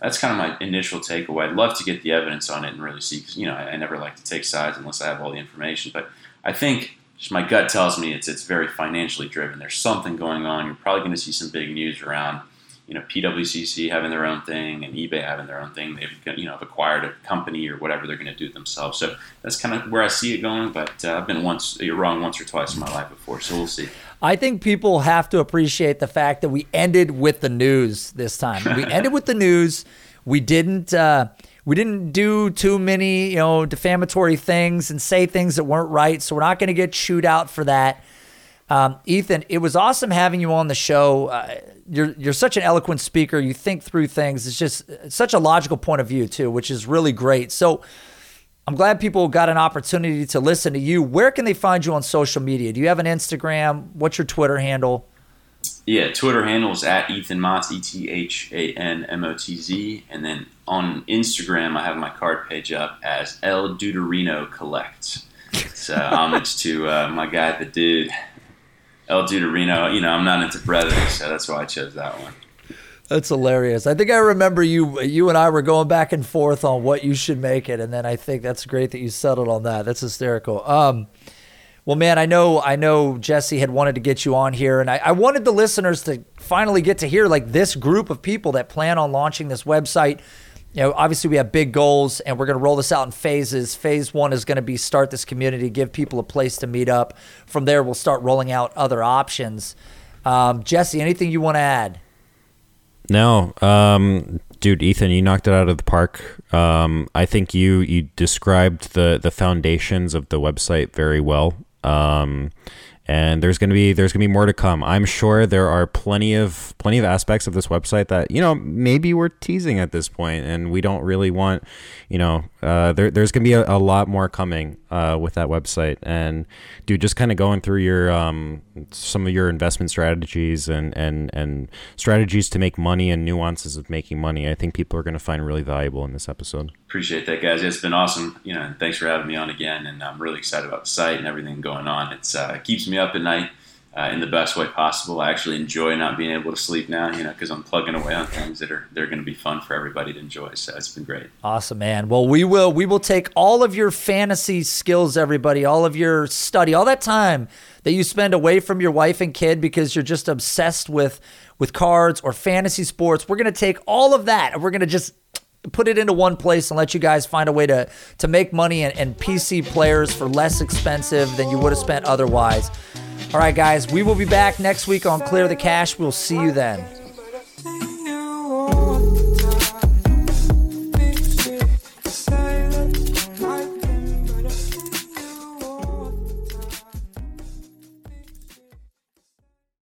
that's kind of my initial takeaway. I'd love to get the evidence on it and really see, because you know, I, I, never like to take sides unless I have all the information. But I think just my gut tells me it's it's very financially driven. There's something going on. You're probably going to see some big news around, you know, PWCC having their own thing and eBay having their own thing. They've you know acquired a company or whatever they're going to do themselves. So that's kind of where I see it going. But uh, I've been once you're wrong once or twice in my life before, so we'll see.
I think people have to appreciate the fact that we ended with the news this time. We ended with the news. we didn't. Uh, we didn't do too many, you know, defamatory things and say things that weren't right. So we're not going to get chewed out for that. Um, Ethan, it was awesome having you on the show. Uh, you're you're such an eloquent speaker. You think through things. It's just such a logical point of view too, which is really great. So I'm glad people got an opportunity to listen to you. Where can they find you on social media? Do you have an Instagram? What's your Twitter handle?
Yeah, Twitter handle is at Ethan Motz, E T H A N M O T Z. And then on Instagram, I have my card page up as El Duderino Collects. It's uh, homage to uh, my guy, the dude, El Duderino. You know, I'm not into brevity, so that's why I chose that one.
That's hilarious. I think I remember you you and I were going back and forth on what you should make it, and then I think that's great that you settled on that. That's hysterical. Um, well, man, I know I know Jesse had wanted to get you on here, and I, I wanted the listeners to finally get to hear like this group of people that plan on launching this website. You know, obviously we have big goals, and we're going to roll this out in phases. Phase one is going to be start this community, give people a place to meet up. From there, we'll start rolling out other options. Um, Jesse, anything you want to add?
No, um, dude, Ethan, you knocked it out of the park. Um, I think you you described the the foundations of the website very well. Um, and there's gonna be there's gonna be more to come. I'm sure there are plenty of plenty of aspects of this website that you know maybe we're teasing at this point, and we don't really want, you know, uh, there, there's gonna be a, a lot more coming uh, with that website. And dude, just kind of going through your um, some of your investment strategies and and and strategies to make money and nuances of making money. I think people are gonna find really valuable in this episode.
Appreciate that, guys. It's been awesome. You know, thanks for having me on again, and I'm really excited about the site and everything going on. It's uh, keeps me up at night uh, in the best way possible. I actually enjoy not being able to sleep now, you know, because I'm plugging away on things that are they're going to be fun for everybody to enjoy. So it's been great.
Awesome, man. Well, we will we will take all of your fantasy skills, everybody, all of your study, all that time that you spend away from your wife and kid because you're just obsessed with with cards or fantasy sports. We're going to take all of that and we're going to just put it into one place and let you guys find a way to to make money and, and PC players for less expensive than you would have spent otherwise. All right, guys, we will be back next week on Clear the Cash. We'll see you then.